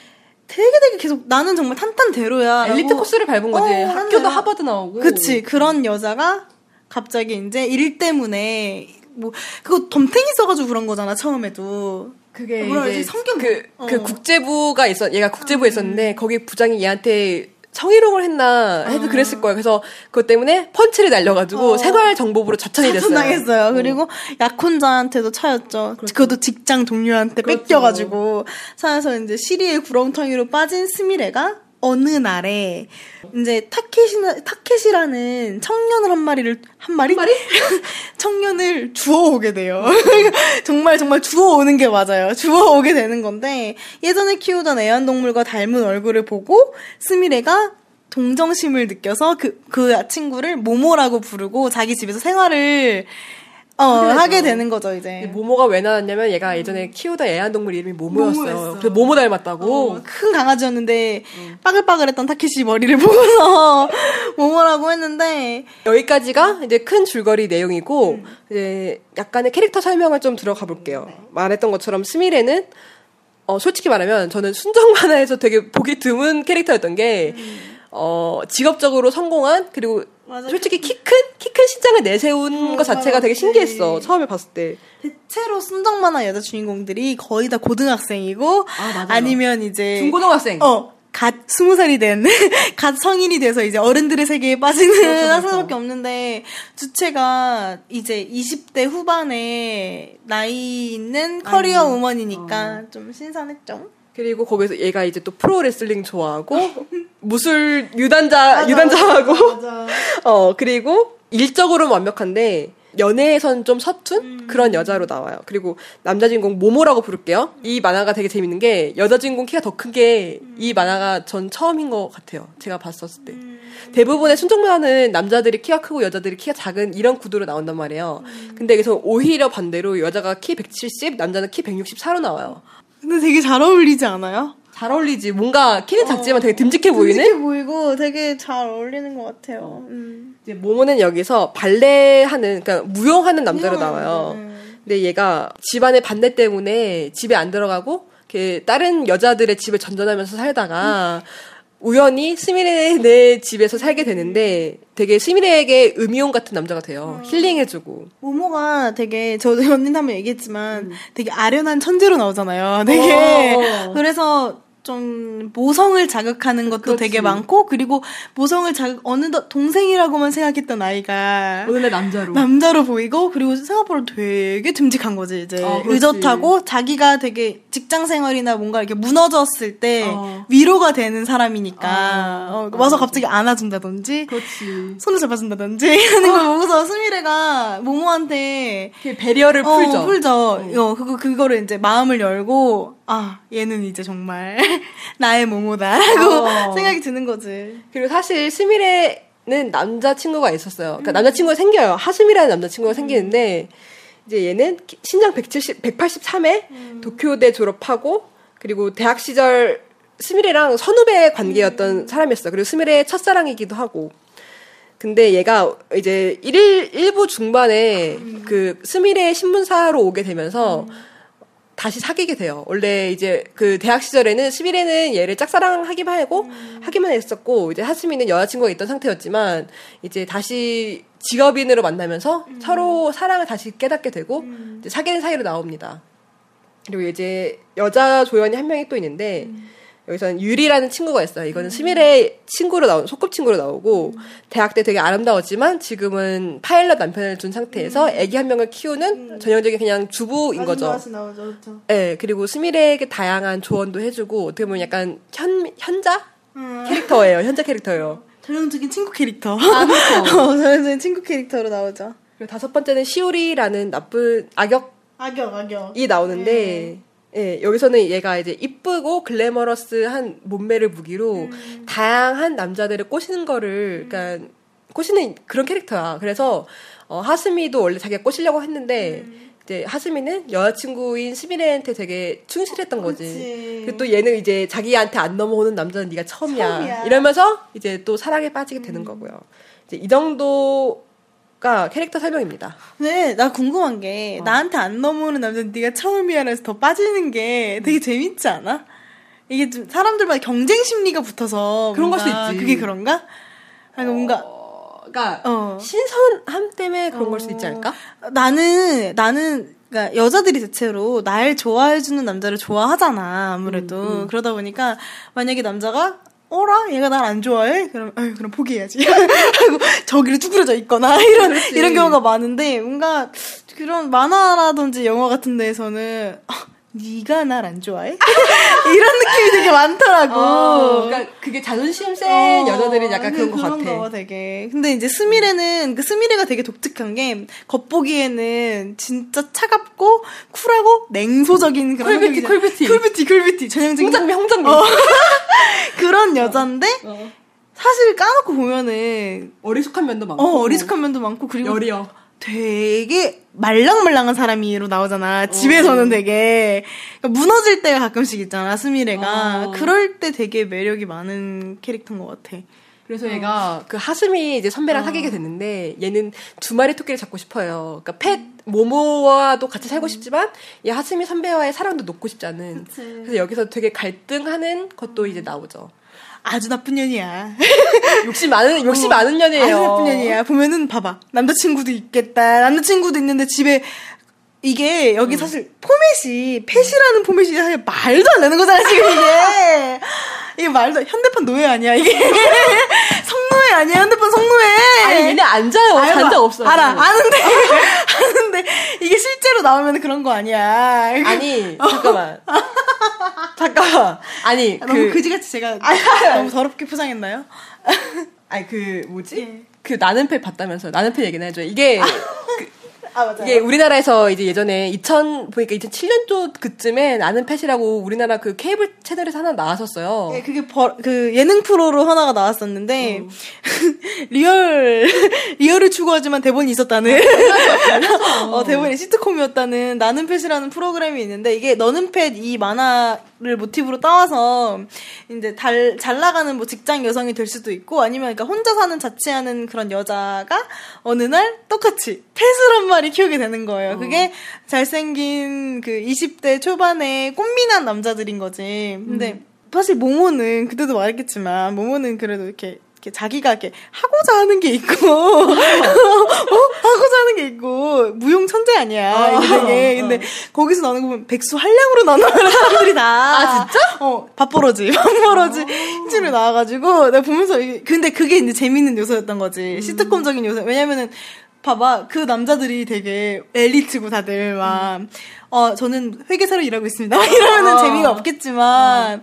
되게 되게 계속 나는 정말 탄탄대로야. 엘리트 코스를 밟은 거지. 어, 학교도 하는 하버드 나오고. 그치 그런 여자가 갑자기 이제 일 때문에 뭐 그거 덤탱이 써가지고 그런 거잖아 처음에도 그게 뭐라 이제 그러지? 성격- 그, 어. 그 국제부가 있었, 얘가 국제부에 있었는데 거기 부장이 얘한테 성희롱을 했나 해도 그랬을 거예요. 그래서 그것 때문에 펀치를 날려가지고 어. 생활 정보부로 자천이 됐어요. 당했어요 그리고 약혼자한테도 차였죠 그것도 직장 동료한테 그렇죠. 뺏겨가지고 차에서 이제 시리의 구렁텅이로 빠진 스미레가 어느 날에 이제 타켓이 타켓이라는 청년을 한 마리를 한 마리? 마리? <laughs> 청년을 주워오게 돼요. <laughs> 정말 정말 주워오는 게 맞아요. 주워오게 되는 건데 예전에 키우던 애완동물과 닮은 얼굴을 보고 스미레가 동정심을 느껴서 그, 그 친구를 모모라고 부르고 자기 집에서 생활을 어. 하게 되는 거죠, 이제. 모모가 왜 나왔냐면 얘가 예전에 키우던 애완동물 이름이 모모였어요. 모모였어. 그래서 모모 닮았다고. 어, 큰 강아지였는데 빠글빠글했던 타케시 머리를 <laughs> 보고서 모모라고 했는데 여기까지가 이제 큰 줄거리 내용이고 이제 약간의 캐릭터 설명을 좀 들어가 볼게요. 말했던 것처럼 스미레는 어, 솔직히 말하면 저는 순정 만화에서 되게 보기 드문 캐릭터였던 게 어, 직업적으로 성공한 그리고 맞아. 솔직히 키 큰 키 큰 신장을 내세운 어, 것 자체가 되게. 신기했어. 처음에 봤을 때. 대체로 순정 만화 여자 주인공들이 거의 다 고등학생이고 아. 아니면 이제 중고등학생. 어, 갓 스무 살이 된, <laughs> 갓 성인이 돼서 이제 어른들의 세계에 빠지는 그렇죠, <laughs> 학생밖에 없는데, 주체가 이제 20대 후반에 나이 있는 커리어 우먼이니까 좀 신선했죠. 그리고 거기서 얘가 이제 또 프로레슬링 좋아하고 무술 유단자 유단자하고 <laughs> 어 그리고 일적으로는 완벽한데 연애에선 좀 서툰 그런 여자로 나와요. 그리고 남자 주인공 모모라고 부를게요. 이 만화가 되게 재밌는 게 여자 주인공 키가 더 큰 게 이 만화가 전 처음인 것 같아요. 제가 봤었을 때. 대부분의 순정 만화는 남자들이 키가 크고 여자들이 키가 작은 이런 구도로 나온단 말이에요. 근데 여기서 오히려 반대로 여자가 키 170, 남자는 키 164로 나와요. 근데 되게 잘 어울리지 않아요? 잘 어울리지. 뭔가 키는 작지만 되게 듬직해 보이는? 듬직해 보이고 되게 잘 어울리는 것 같아요. 음. 이제 모모는 여기서 발레 하는, 그러니까 무용하는 남자로 나와요. 음. 근데 얘가 집안의 반대 때문에 집에 안 들어가고, 이렇게 다른 여자들의 집을 전전하면서 살다가, 우연히 스미레네 <laughs> 집에서 살게 되는데, 되게 스미레에게 음이온 같은 남자가 돼요. 힐링해주고. 모모가 되게 저도 <laughs> 언니는 한번 얘기했지만 되게 아련한 천재로 나오잖아요. <laughs> 되게 어. 그래서 좀 모성을 자극하는 것도 그렇지. 되게 많고 그리고 모성을 자극 어느덧 동생이라고만 생각했던 아이가 오늘의 남자로. 남자로 보이고 그리고 생각보다 되게 듬직한 거지 이제 어, 그렇지. 의젓하고 자기가 되게 직장 생활이나 뭔가 이렇게 무너졌을 때 어. 위로가 되는 사람이니까 어. 어, 와서 갑자기 안아준다든지 그렇지. 손을 잡아준다든지 하는 걸 보고서 스미레가 모모한테 배려를 어, 풀죠. 풀죠. 어, 그거 그거를 이제 마음을 열고 아 얘는 이제 정말 <laughs> 나의 모모다라고 어. 생각이 드는 거지. 그리고 사실 스미레는 남자친구가 있었어요. 그러니까 남자친구가 생겨요. 하스미라는 남자친구가 생기는데 이제 얘는 키- 신장 170, 183에 도쿄대 졸업하고 그리고 대학 시절 스미레랑 선후배 관계였던 사람이었어. 그리고 스미레의 첫사랑이기도 하고. 근데 얘가 이제 일일 일부 중반에 그 스미레 신문사로 오게 되면서 다시 사귀게 돼요. 원래 이제 그 대학 시절에는 스미레는 얘를 짝사랑하기만 하고 하기만 했었고 이제 하스미는 여자친구가 있던 상태였지만 이제 다시 직업인으로 만나면서 서로 사랑을 다시 깨닫게 되고 이제 사귀는 사이로 나옵니다. 그리고 이제 여자 조연이 한 명이 또 있는데 여기서는 유리라는 친구가 있어요. 이거는 스미레의 친구로 나온 소꿉 친구로 나오고 대학 때 되게 아름다웠지만 지금은 파일럿 남편을 둔 상태에서 아기 한 명을 키우는 전형적인 그냥 주부인 거죠. 나오죠, 그렇죠. 네, 그리고 스미레에게 다양한 조언도 해주고 어떻게 보면 약간 현 현자 캐릭터예요. 현자 캐릭터예요. 전형적인 친구 캐릭터. 아, 그렇죠. <laughs> 어, 전형적인 친구 캐릭터로 나오죠. 그리고 다섯 번째는 시우리라는 나쁜 악역이 악역, 악역. 나오는데 예, 여기서는 얘가 이제 이쁘고 글래머러스한 몸매를 무기로 다양한 남자들을 꼬시는 거를 그러니까 꼬시는 그런 캐릭터야. 그래서 어, 하스미도 원래 자기가 꼬시려고 했는데 이제 하스미는 여자친구인 스미레한테 되게 충실했던 거지. 그치. 그리고 또 얘는 이제 자기한테 안 넘어오는 남자는 네가 처음이야. 처음이야. 이러면서 이제 또 사랑에 빠지게 되는 거고요. 이제 이 정도 가 캐릭터 설명입니다. 근데 나 궁금한 게 나한테 안 넘어오는 남자는 네가 처음이야라서 더 빠지는 게 되게 재밌지 않아? 이게 좀 사람들마다 경쟁 심리가 붙어서 그런 걸 뭔가 수 있지. 그게 그런가? 아니 뭔가 어, 그러니까 어. 신선함 때문에 그런 걸 수 있지 않을까? 나는 나는 그러니까 여자들이 대체로 날 좋아해주는 남자를 좋아하잖아 아무래도 그러다 보니까 만약에 남자가 어라? 얘가 날 안 좋아해? 그럼 아유 그럼 포기해야지. <laughs> 하고 저기를 쭈그려져 있거나 <laughs> 이런 그렇지. 이런 경우가 많은데 뭔가 그런 만화라든지 영화 같은 데에서는 아, 네가 날 안 좋아해 <laughs> 이런 느낌이 되게 많더라고. 어, 그러니까 그게 자존심 센 여자들은 약간 그런 것 같아. 거 되게. 근데 이제 스미레는 그 스미레가 되게 독특한 게 겉보기에는 진짜 차갑고 쿨하고 냉소적인 그런 쿨뷰티. 쿨뷰티. 쿨뷰티 쿨뷰티 전형적인 홍장미, 홍장미. 어. <laughs> 그런 여잔데 어. 사실 까놓고 보면은 어리숙한 면도 많고. 어 어리숙한 면도 많고 그리고 여리여. 되게 말랑말랑한 사람이로 나오잖아. 집에서는 되게 그러니까 무너질 때가 가끔씩 있잖아. 스미레가 어. 그럴 때 되게 매력이 많은 캐릭터인 것 같아. 그래서 얘가 그 하스미 이제 어. 선배랑 사귀게 됐는데 얘는 두 마리 토끼를 잡고 싶어요. 그러니까 펫 모모와도 같이 살고 싶지만 이 하스미 선배와의 사랑도 놓고 싶지 않은. 그래서 여기서 되게 갈등하는 것도 이제 나오죠. 아주 나쁜 년이야. <laughs> 욕심 많은 욕심 많은 아주 년이에요. 나쁜 년이야. 보면은 봐봐. 남자친구도 있겠다. 남자친구도 있는데 집에 이게 여기 음. 사실 포맷이 펫이라는 포맷이 사실 말도 안 되는 거잖아 지금 이게 <laughs> 이게 말도 현대판 노예 아니야 이게 <laughs> 성노예 아니야 현대판 성노예 아니 얘네 앉아요. 알아. 잔적 없어요. 알아 아는데 <laughs> 아는데 이게 실제로 나오면 그런 거 아니야 아니 잠깐만. 잠깐만. 아니 너무 그 그지같이 제가 너무 더럽게 포장했나요? 아니 그 뭐지? 예. 그 나는 펫 봤다면서 나는 펫 얘기나 해줘. 이게 아 맞아요 이게 우리나라에서 이제 예전에 2000 보니까 2007년도 그쯤에 나는 펫이라고 우리나라 그 케이블 채널에서 하나 나왔었어요. 예, 그게 버, 그 예능 프로로 하나가 나왔었는데 음. <laughs> 리얼 <laughs> 리얼을 추구하지만 대본이 있었다는 <laughs> 어, 대본이 시트콤이었다는 나는 펫이라는 프로그램이 있는데 이게 너는 펫이 만화를 모티브로 따와서 이제 달, 잘 나가는 뭐 직장 여성이 될 수도 있고 아니면 그러니까 혼자 사는 자취하는 그런 여자가 어느 날 똑같이 펫을 한 마리 키우게 되는 거예요. 그게 잘생긴 그 20대 초반의 꽃미남 남자들인 거지. 근데 사실 모모는 그때도 말했겠지만 모모는 그래도 이렇게 이렇게 자기가 이렇게 하고자 하는 게 있고 <laughs> 어? 하고자 하는 게 있고 무용 천재 아니야. 이게 되게. 근데 거기서 나오는 거 보면 백수 한량으로 나오는 <laughs> 사람들이 다. 아, 진짜? 어 밥벌어지 <laughs> 밥벌어지. 실제로 나와가지고 내가 보면서 근데 그게 이제 재밌는 요소였던 거지. 시트콤적인 요소. 왜냐면은 봐봐 그 남자들이 되게 엘리트고 다들 막어 저는 회계사로 일하고 있습니다 이러면은 재미가 없겠지만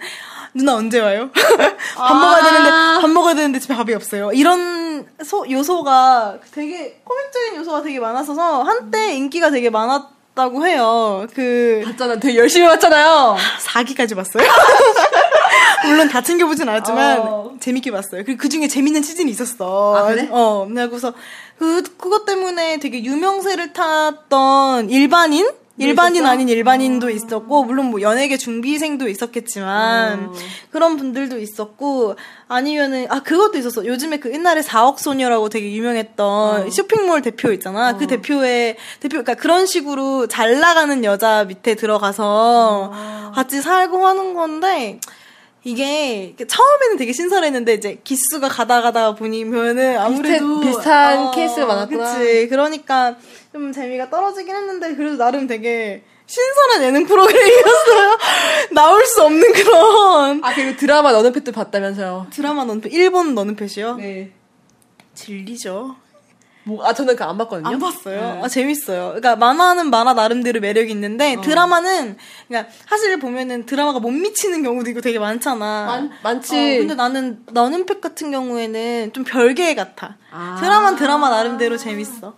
누나 언제 와요? <laughs> 밥 먹어야 되는데 밥 먹어야 되는데 집에 밥이 없어요. 이런 소, 요소가 되게 코믹적인 요소가 되게 많았어서 한때 인기가 되게 많았다고 해요. 그 봤잖아. 되게 열심히 봤잖아요. 4기까지 봤어요. <laughs> 물론 다 챙겨보진 않았지만 어. 재밌게 봤어요. 그리고 그 중에 재밌는 시즌이 있었어. 아, 그래? 어, 그래서 그 그것 때문에 되게 유명세를 탔던 일반인 일반인 있었어? 아닌 일반인도 있었고 물론 뭐 연예계 준비생도 있었겠지만 어. 그런 분들도 있었고 아니면은 아 그것도 있었어 요즘에 그 옛날에 4억 소녀라고 되게 유명했던 쇼핑몰 대표 있잖아 그 대표의 대표 그러니까 그런 식으로 잘 나가는 여자 밑에 들어가서 같이 살고 하는 건데 이게 처음에는 되게 신선했는데 이제 기수가 가다 가다 보니면은 아무래도 비슷한 케이스가 많았구나. 그치 그러니까 좀 재미가 떨어지긴 했는데 그래도 나름 되게 신선한 예능 프로그램이었어요. <laughs> 나올 수 없는 그런 아 그리고 드라마 너는 펫도 봤다면서요. 드라마 너는 일본 너는 펫이요? 네. 진리죠. 뭐, 아 저는 그거 안 봤거든요. 안 봤어요. 네. 아 재밌어요. 그러니까 만화는 만화 나름대로 매력이 있는데 드라마는 그러니까 사실 보면은 드라마가 못 미치는 경우도 있고 되게 많잖아. 많- 많지. 어, 근데 나는 너는 팩 같은 경우에는 좀 별개 같아. 아. 드라마는 드라마 나름대로 재밌어.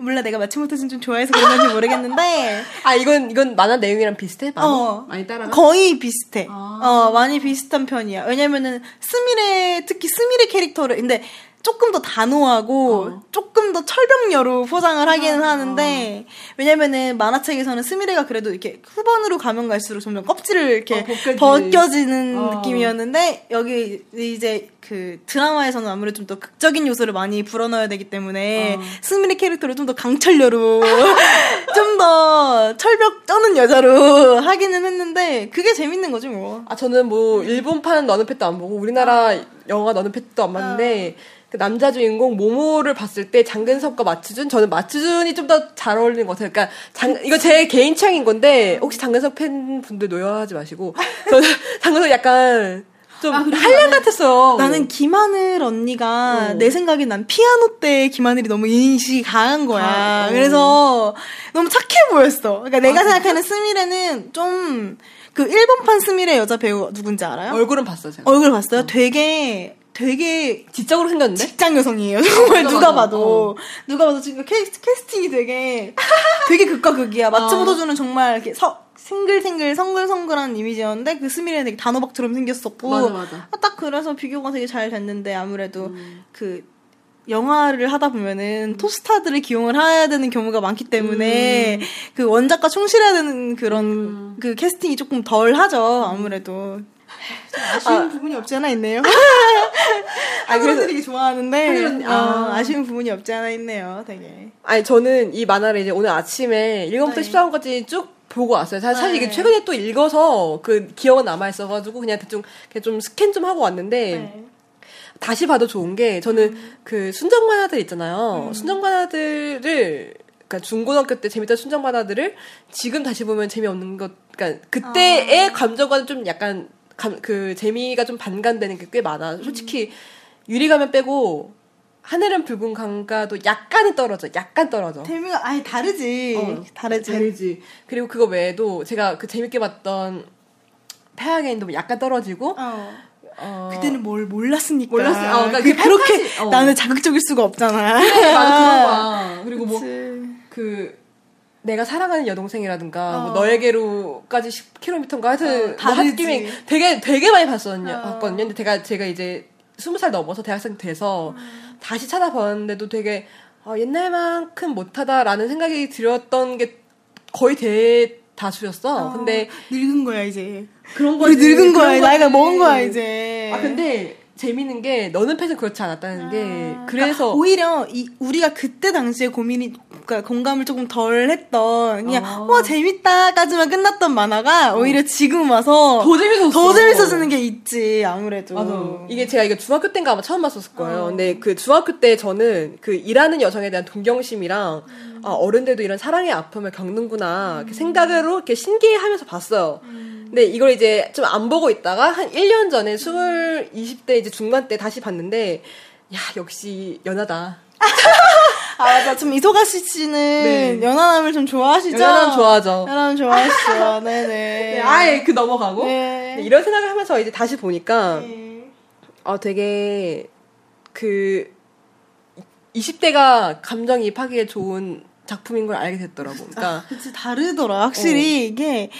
몰라 내가 마치모토신 좀 좋아해서 그런 건지 모르겠는데 <laughs> 아 이건 이건 만화 내용이랑 비슷해? 많이? 어. 많이 따라가? 거의 비슷해. 아. 어, 많이 비슷한 편이야. 왜냐면은 스미레 특히 스미레 캐릭터를 근데 조금 더 단호하고 어. 조금 더 철벽녀로 포장을 하기는 하는데 왜냐면은 만화책에서는 스미레가 그래도 이렇게 후반으로 가면 갈수록 점점 껍질을 이렇게 어, 벗겨지는. 벗겨지는 어. 느낌이었는데 여기 이제 그 드라마에서는 아무래도 좀 더 극적인 요소를 많이 불어넣어야 되기 때문에 어. 스미레 캐릭터를 좀 더 강철녀로 <laughs> 좀 더 철벽 쩌는 여자로 <laughs> 하기는 했는데 그게 재밌는 거지 뭐. 아 저는 뭐 일본판 너는 펫도 안 보고 우리나라 영화 너는 펫도 안 봤는데 그 남자 주인공 모모를 봤을 때 장근석과 마츠준 저는 마츠준이 좀 더 잘 어울리는 것 같아요. 그러니까 장 이거 제 개인 취향인 건데 혹시 장근석 팬분들 노여하지 마시고 <laughs> 저는 장근석 약간 좀 한량 같았어요. 나는 김하늘 언니가 어. 내 생각엔 난 피아노 때 김하늘이 너무 인식이 강한 거야. 아, 어. 그래서 너무 착해 보였어. 그러니까 내가 생각하는 스미레는 좀 그 일본판 스미레 여자 배우 누군지 알아요? 얼굴은 봤어 제가. 얼굴 봤어요? 되게 되게 지적으로 생겼는데? 직장 여성이에요. <laughs> 정말 누가 누가 봐도. 봐도 누가 봐도 지금 캐스, 캐스팅이 되게 되게 극과 극이야. <laughs> 마츠모토주는 정말 이렇게 서, 싱글싱글 성글성글한 이미지였는데 그 스미레는 되게 단호박처럼 생겼었고 맞아, 맞아. 아, 딱 그래서 비교가 되게 잘 됐는데 아무래도 그 영화를 하다 보면은 톱스타들을 기용을 해야 되는 경우가 많기 때문에 그 원작과 충실해야 되는 그런 그 캐스팅이 조금 덜 하죠 아무래도 좀 아쉬운 부분이 없지 않아 있네요. 아 <laughs> 그래서 되게 좋아하는데 어, 아쉬운 부분이 없지 않아 있네요. 되게 아니 저는 이 만화를 이제 오늘 아침에 1권부터 네. 14권까지 쭉 보고 왔어요. 사실, 사실 이게 네. 최근에 또 읽어서 그 기억은 남아 있어가지고 그냥 대충 그냥 좀 스캔 좀 하고 왔는데 네. 다시 봐도 좋은 게 저는 그 순정 만화들 있잖아요. 음. 순정 만화들을 그러니까 중고등학교 때 재밌던 순정 만화들을 지금 다시 보면 재미없는 것, 그러니까 아. 그때의 감정과는 좀 약간 감, 그 재미가 좀 반감되는 게 꽤 많아. 음. 솔직히 유리가면 빼고 하늘은 붉은 강가도 약간이 떨어져, 약간 떨어져. 재미가 아예 다르지 어, 다르지 다르지. 그리고 그거 외에도 제가 그 재밌게 봤던 패하게인도 약간 떨어지고 어. 어, 그때는 뭘 몰랐으니까 몰랐어. 어, 그러니까 그 판타지, 어. 나는 자극적일 수가 없잖아 그래, 맞아, 그런 거야. 그리고 뭐. 그, 내가 사랑하는 여동생이라든가, 뭐 어. 너에게로까지 10km인가 하여튼, 어, 뭐 다르지. 핫기밍 되게, 되게 많이 봤었거든요. 어. 봤거든요. 근데 제가, 제가 이제 20살 넘어서 대학생 돼서 다시 찾아봤는데도 되게, 아, 옛날만큼 못하다라는 생각이 들었던 게 거의 대다수였어. 근데, 늙은 거야 이제 그런 우리 거지, 늙은 거야 나이가. 먹은 거야 이제 아, 근데, 재밌는 게, 너는 펫은 그렇지 않았다는 게, 아, 그래서, 그러니까 오히려 이 우리가 그때 당시에 고민이 그러니까 공감을 조금 덜 했던 그냥 어. 와 재밌다까지만 끝났던 만화가 오히려 지금 와서 더 재밌었어. 더 재밌어지는 게 있지 아무래도 맞아. 이게 제가 이거 중학교 때인가 아마 처음 봤었을 거예요. 근데 그 중학교 때 저는 그 일하는 여성에 대한 동경심이랑 아, 어른들도 이런 사랑의 아픔을 겪는구나. 이렇게 생각으로 이렇게 신기해하면서 봤어요. 근데 이걸 이제 좀 안 보고 있다가 한 1년 전에 20, 20대 이제 중반 때 다시 봤는데 야, 역시 연하다. <laughs> 아 맞아 좀 이소가 씨는 네. 연하남을 좀 좋아하시죠 연하남 좋아하죠. 연하남 좋아하시죠 <laughs> 네네 네, 아예 그 넘어가고. 네. 네, 이런 생각을 하면서 이제 다시 보니까 네. 아, 되게, 그, 20대가 감정이입하기에 좋은 작품인 걸 알게 됐더라고. 그러니까, 그치 다르더라 확실히 이게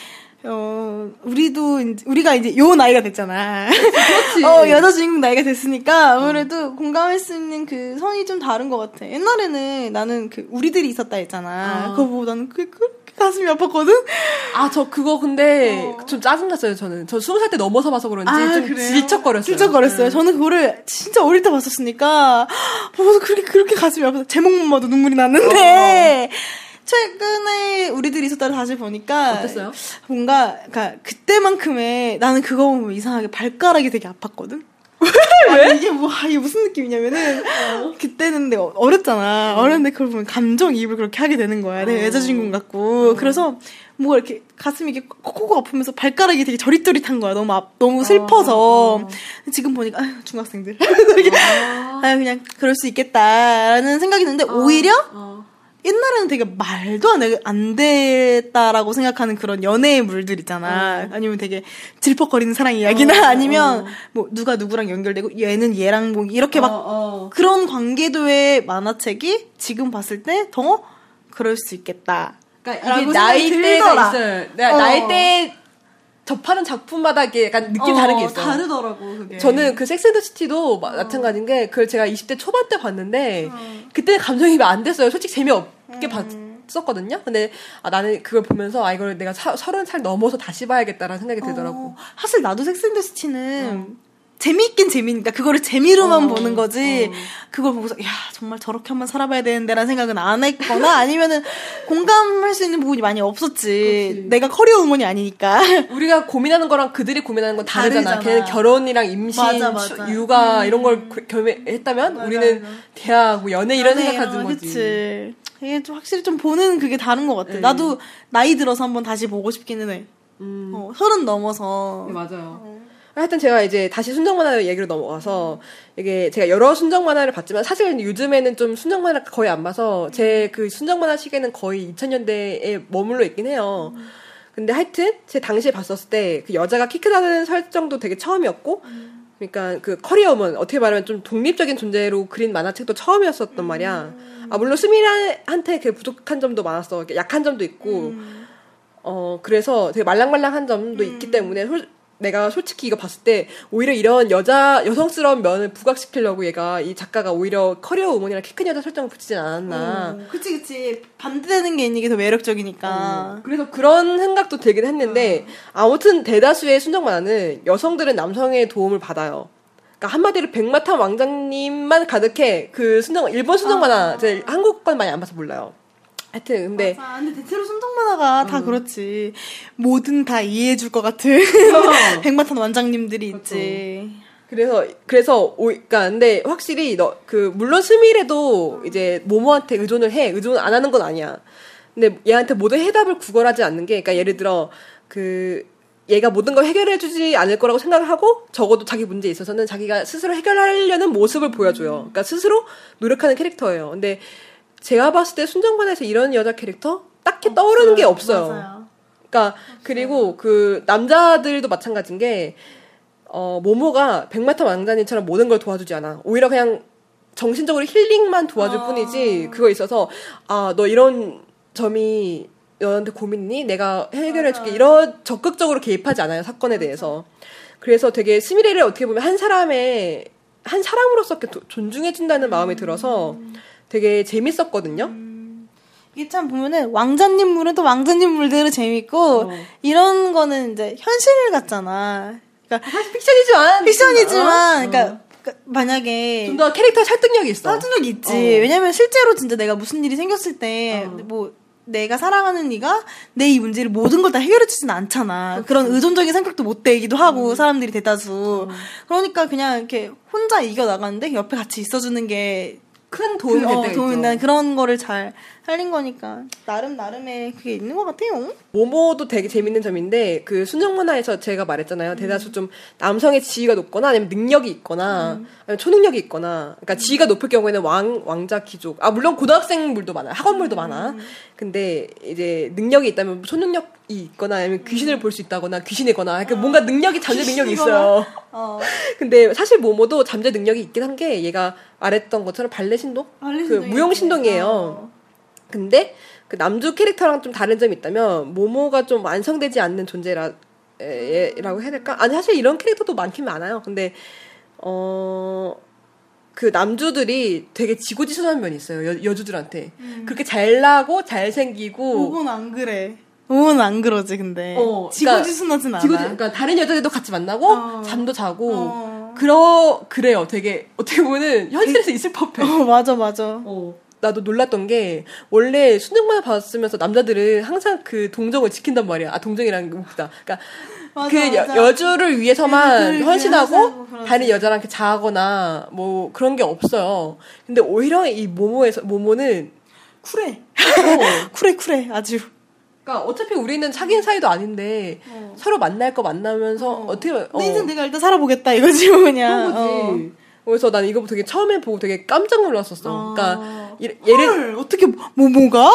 어 우리도 이제- 우리가 이제 요 나이가 됐잖아. 그렇지. <laughs> 어 여자 주인공 나이가 됐으니까 아무래도 공감할 수 있는 그 선이 좀 다른 것 같아. 옛날에는 나는 그 우리들이 있었다 했잖아. 아. 그거 보고 나는 그게 그렇게 가슴이 아팠거든. 아, 저 그거 근데 어. 좀 짜증났어요, 저는. 저 20살 때 넘어서 봐서 그런지 아, 좀 그래요? 질척거렸어요. 질척거렸어요. 네. 저는 그거를 진짜 어릴 때 봤었으니까 보면서 그렇게 그렇게 가슴이 아파서 제목만 봐도 눈물이 났는데 최근에 우리들이 있었다를 다시 보니까 어땠어요? 뭔가 그러니까 그때만큼의 나는 그거 보면 이상하게 발가락이 되게 아팠거든. 왜? 이게 뭐 아, 이게 무슨 느낌이냐면은 그때는 내가 어렸잖아. 어렸는데 그걸 보면 감정 이입을 그렇게 하게 되는 거야. 내 여자 주인공 같고. 그래서 뭐가 이렇게 가슴이 이렇게 콕콕 아프면서 발가락이 되게 저릿저릿한 거야. 너무 아, 너무 슬퍼서. 지금 보니까 아유, 중학생들. <laughs> 이렇게 아유 그냥 그럴 수 있겠다라는 생각이 드는데 오히려 어. 옛날에는 되게 말도 안, 돼- 안 됐다라고 생각하는 그런 연애의 물들 있잖아. 아니면 되게 질퍽거리는 사랑 이야기나 아니면 뭐 누가 누구랑 연결되고 얘는 얘랑 뭐 이렇게 막 어, 어. 그런 관계도의 만화책이 지금 봤을 때 더 그럴 수 있겠다. 그러니까 이게 나이대가. 있어요. 내가 어. 나이대 접하는 작품마다 이게 약간 느낌 다른 게 있어요. 다르더라고 그게. 저는 그 섹스앤더시티도 마- 마찬가지인 게 그걸 제가 20대 초반 때 봤는데 그때는 감정이입이 안 됐어요. 솔직히 재미없 게 봤었거든요. 근데 아, 나는 그걸 보면서 아 이걸 내가 사, 서른 살 넘어서 다시 봐야겠다라는 생각이 들더라고. 어, 사실 나도 섹스앤더시티는 재미있긴 재미니까 그거를 재미로만 어, 보는 거지 그걸 보고서 야 정말 저렇게 한번 살아봐야 되는데라는 생각은 안 했거나 아니면은 공감할 수 있는 부분이 많이 없었지 그렇지. 내가 커리어 우먼이 아니니까 우리가 고민하는 거랑 그들이 고민하는 건 다르잖아. 다르잖아. 걔는 결혼이랑 임신, 맞아, 맞아. 추- 육아 이런 걸 그- 겸했다면 우리는 대학, 뭐 연애 이런 생각하는 거지. 그치 이게 좀 확실히 좀 보는 그게 다른 것 같아. 나도 나이 들어서 한번 다시 보고 싶기는 해. 음. 어, 서른 넘어서. 맞아요. 하여튼 제가 이제 다시 순정 만화 얘기로 넘어가서 이게 제가 여러 순정 만화를 봤지만 사실 요즘에는 좀 순정 만화 거의 안 봐서 제 그 순정 만화 시계는 거의 2000년대에 머물러 있긴 해요. 근데 하여튼 제 당시에 봤었을 때 그 여자가 키 크다는 설정도 되게 처음이었고 그러니까 그 커리어문 어떻게 말하면 좀 독립적인 존재로 그린 만화책도 처음이었었단 말이야. 아 물론 스미라한테 그 부족한 점도 많았어. 약한 점도 있고 어 그래서 되게 말랑말랑한 점도 있기 때문에 솔- 내가 솔직히 이거 봤을 때 오히려 이런 여자 여성스러운 면을 부각시키려고 얘가 이 작가가 오히려 커리어 우먼이랑 키 큰 여자 설정을 붙이진 않았나. 어, 그치 그치 반대되는 게 있는 게 더 매력적이니까. 어, 그래서 그런 생각도 들긴 했는데 아무튼 대다수의 순정 만화는 여성들은 남성의 도움을 받아요. 그러니까 한마디로 백마탄 왕자님만 가득해 그 순정 일본 순정 만화 제 한국 건 많이 안 봐서 몰라요. 하여튼 근데 맞아. 근데 대체로 순정 만화가 다 그렇지. 뭐든 다 이해해 줄 것 같은 <laughs> 백마탄 원장님들이 있지. 그래서 그래서 오 그러니까 근데 확실히 너 그 물론 스미레도 이제 모모한테 의존을 해 의존 안 하는 건 아니야. 근데 얘한테 모든 해답을 구걸하지 않는 게 그러니까 예를 들어 그 얘가 모든 걸 해결해 주지 않을 거라고 생각을 하고 적어도 자기 문제에 있어서는 자기가 스스로 해결하려는 모습을 보여줘요. 그러니까 스스로 노력하는 캐릭터예요. 근데 제가 봤을 때 순정만화에서 이런 여자 캐릭터 딱히 떠오르는 게 없어요. 맞아요. 그러니까 그리고 그 남자들도 마찬가지인 게 어, 모모가 백마탄 왕자님처럼 모든 걸 도와주지 않아. 오히려 그냥 정신적으로 힐링만 도와줄 아. 뿐이지 그거 있어서 아 너 이런 점이 너한테 고민이니 내가 해결해줄게 이런 적극적으로 개입하지 않아요 사건에 대해서 그래서 되게 스미레를 어떻게 보면 한 사람의 한 사람으로서 존중해준다는 마음이 들어서 되게 재밌었거든요. 이게 참 보면은 왕자님 물은 또 왕자님 물대로 재밌고 어. 이런 거는 이제 현실 같잖아. 그러니까 사실 픽션이지만 픽션이지만 어? 그러니까, 그러니까 만약에 좀 더 캐릭터 설득력이 있어. 설득력 있지. 어. 왜냐면 실제로 진짜 내가 무슨 일이 생겼을 때 어. 뭐 내가 사랑하는 네가 내 이 문제를 모든 걸 다 해결해 주진 않잖아. 그런 의존적인 성격도 못 되기도 하고 사람들이 대다수. 그러니까 그냥 이렇게 혼자 이겨 나가는데 옆에 같이 있어주는 게 큰 도움이 그, 될 어, 도움이. 난 그런 거를 잘 살린 거니까 나름 나름의 그게 있는 것 같아요. 모모도 되게 재밌는 점인데 그 순정 만화에서 제가 말했잖아요. 대다수 좀 남성의 지위가 높거나 아니면 능력이 있거나 아니면 초능력이 있거나 그러니까 지위가 높을 경우에는 왕 왕자 귀족 아 물론 고등학생물도 많아 학원물도 많아. 근데 이제 능력이 있다면 초능력이 있거나 아니면 귀신을 볼수 있다거나 귀신이거나 그러니까 뭔가 능력이 잠재 능력이 있어요. 어. <laughs> 근데 사실 모모도 잠재 능력이 있긴 한 게 얘가 말했던 것처럼 발레 신동 발레 그 무용. 신동이에요. 어. 근데 그 남주 캐릭터랑 좀 다른 점이 있다면 모모가 좀 완성되지 않는 존재라 에, 라고 해야 될까? 아니 사실 이런 캐릭터도 많긴 많아요. 근데 어. 그 남주들이 되게 지고지순한 면이 있어요. 여, 여주들한테. 그렇게 잘나고 잘생기고 오곤 안 그래. 오곤 안 그러지 근데. 어, 지고지순하진 않아. 지고지, 그러니까 다른 여자들도 같이 만나고 어. 잠도 자고 어. 그러 그래요. 되게 어떻게 보면은 현실에서 있을 법해. 어 맞아 맞아. 어. 나도 놀랐던 게 원래 순정만화 봤으면서 남자들은 항상 그 동정을 지킨단 말이야. 아 동정이라는 게 웃기다. 그러니까 맞아, 그 맞아. 여, 주를 위해서만 헌신하고. 다른 여자랑 자하거나 뭐 그런 게 없어요. 근데 오히려 이 모모에서 모모는 쿨해. 어, <laughs> 쿨해 쿨해 아주. 그러니까 어차피 우리는 사귄 사이도 아닌데 서로 만날 거 만나면서 어. 떻게 내 인생 내가 일단 살아보겠다 이거지 뭐 그냥. 그런 거지. 그래서 난 이거 되게 처음에 보고 되게 깜짝 놀랐었어. 어. 그러니까 이- 어. 예를 헐, 어떻게 모모가?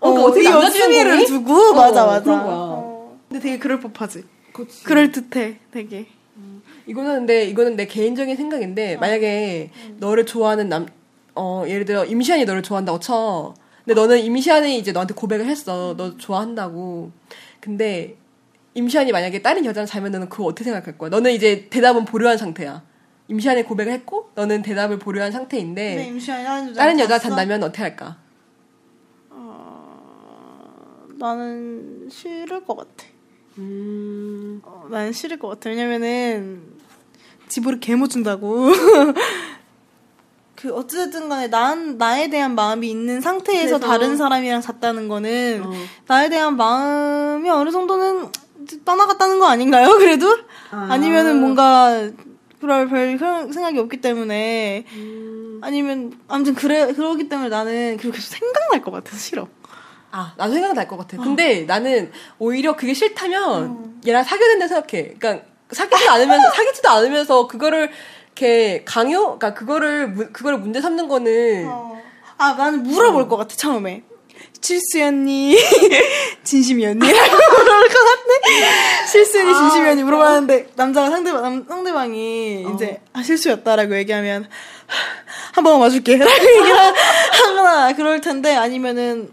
그러니까 어떻게 이 남자 연수미를 주인공이? 두고 어, 맞아 맞아. 그런 거야. 어. 근데 되게 그럴 법하지. 그치. 그럴 듯해 되게. 이거는 근데 이거는 내 개인적인 생각인데 만약에 너를 좋아하는 남 어 예를 들어 임시안이 너를 좋아한다고 쳐. 근데 너는 임시안이 이제 너한테 고백을 했어. 너 좋아한다고. 근데 임시안이 만약에 다른 여자랑 자면 너는 그거 어떻게 생각할 거야? 너는 이제 대답은 보류한 상태야. 임시안이 고백을 했고 너는 대답을 보류한 상태인데 근데 임시완이 다른 여자 잔다면 어떻게 할까? 나는 싫을 것 같아. 음. 어, 난 싫을 것 같아. 왜냐면은 집으로 개못 준다고. <laughs> 그 어찌됐든 간에 난 나에 대한 마음이 있는 상태에서 그래서- 다른 사람이랑 잤다는 거는 어. 나에 대한 마음이 어느 정도는 떠나갔다는 거 아닌가요? <laughs> 그래도 아. 니면은 뭔가 그럴 별 그런 생각이 없기 때문에 아니면 아무튼 그래 그러기 때문에 나는 그렇게 계속 생각날 것 같아서 싫어. 아, 나도 생각날 것 같아. 근데 나는 오히려 그게 싫다면 얘랑 사귀어야 된다 생각해. 그러니까 사귀지도 않으면 <laughs> 사귀지도 않으면서 그거를 이렇게 강요, 그러니까 그거를 무- 그거를 문제 삼는 거는 아, 나는 물어볼 것 같아, 처음에. 실수였니? <laughs> 진심이었니? 라고 물어볼 것 같네? <laughs> 실수였니? 진심이었니? 물어봤는데, 남자가 상대방, 남- 상대방이 이제, 아, 실수였다라고 얘기하면, <laughs> 한 번만 봐줄게. 라고 얘기를 하거나, 그럴 텐데, 아니면은,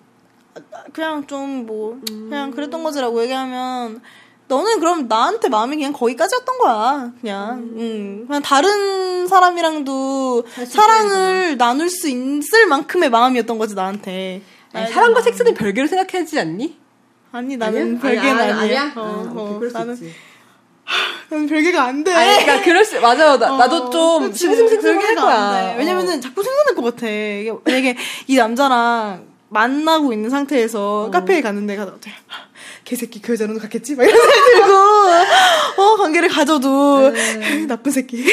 그냥 좀 뭐, 그냥 그랬던 거지라고 얘기하면, 너는 그럼 나한테 마음이 그냥 거기까지였던 거야. 그냥, 음. 그냥 다른 사람이랑도 사랑을 나눌 수 있을 만큼의 마음이었던 거지, 나한테. 아니, 사랑과 섹스는 별개로 생각하지 않니? 아니, 나는? 별개는 아니, 아니야. 아니, 아니야? 어, 아, 오케이, 어, 그럴 수 나는. 나는 별개가 안 돼. 아니, 그러니까 그럴 수 맞아요. 나, 나도 좀. 싱숭생숭할 거야. 안 돼. 왜냐면은 자꾸 생각날 것 같아. 이게 만약에 이 남자랑 만나고 있는 상태에서 카페에 갔는데 가서 개새끼 그 여자로도 갔겠지? 막 이런 생각이 들고 어 관계를 가져도 <laughs> 나쁜 새끼.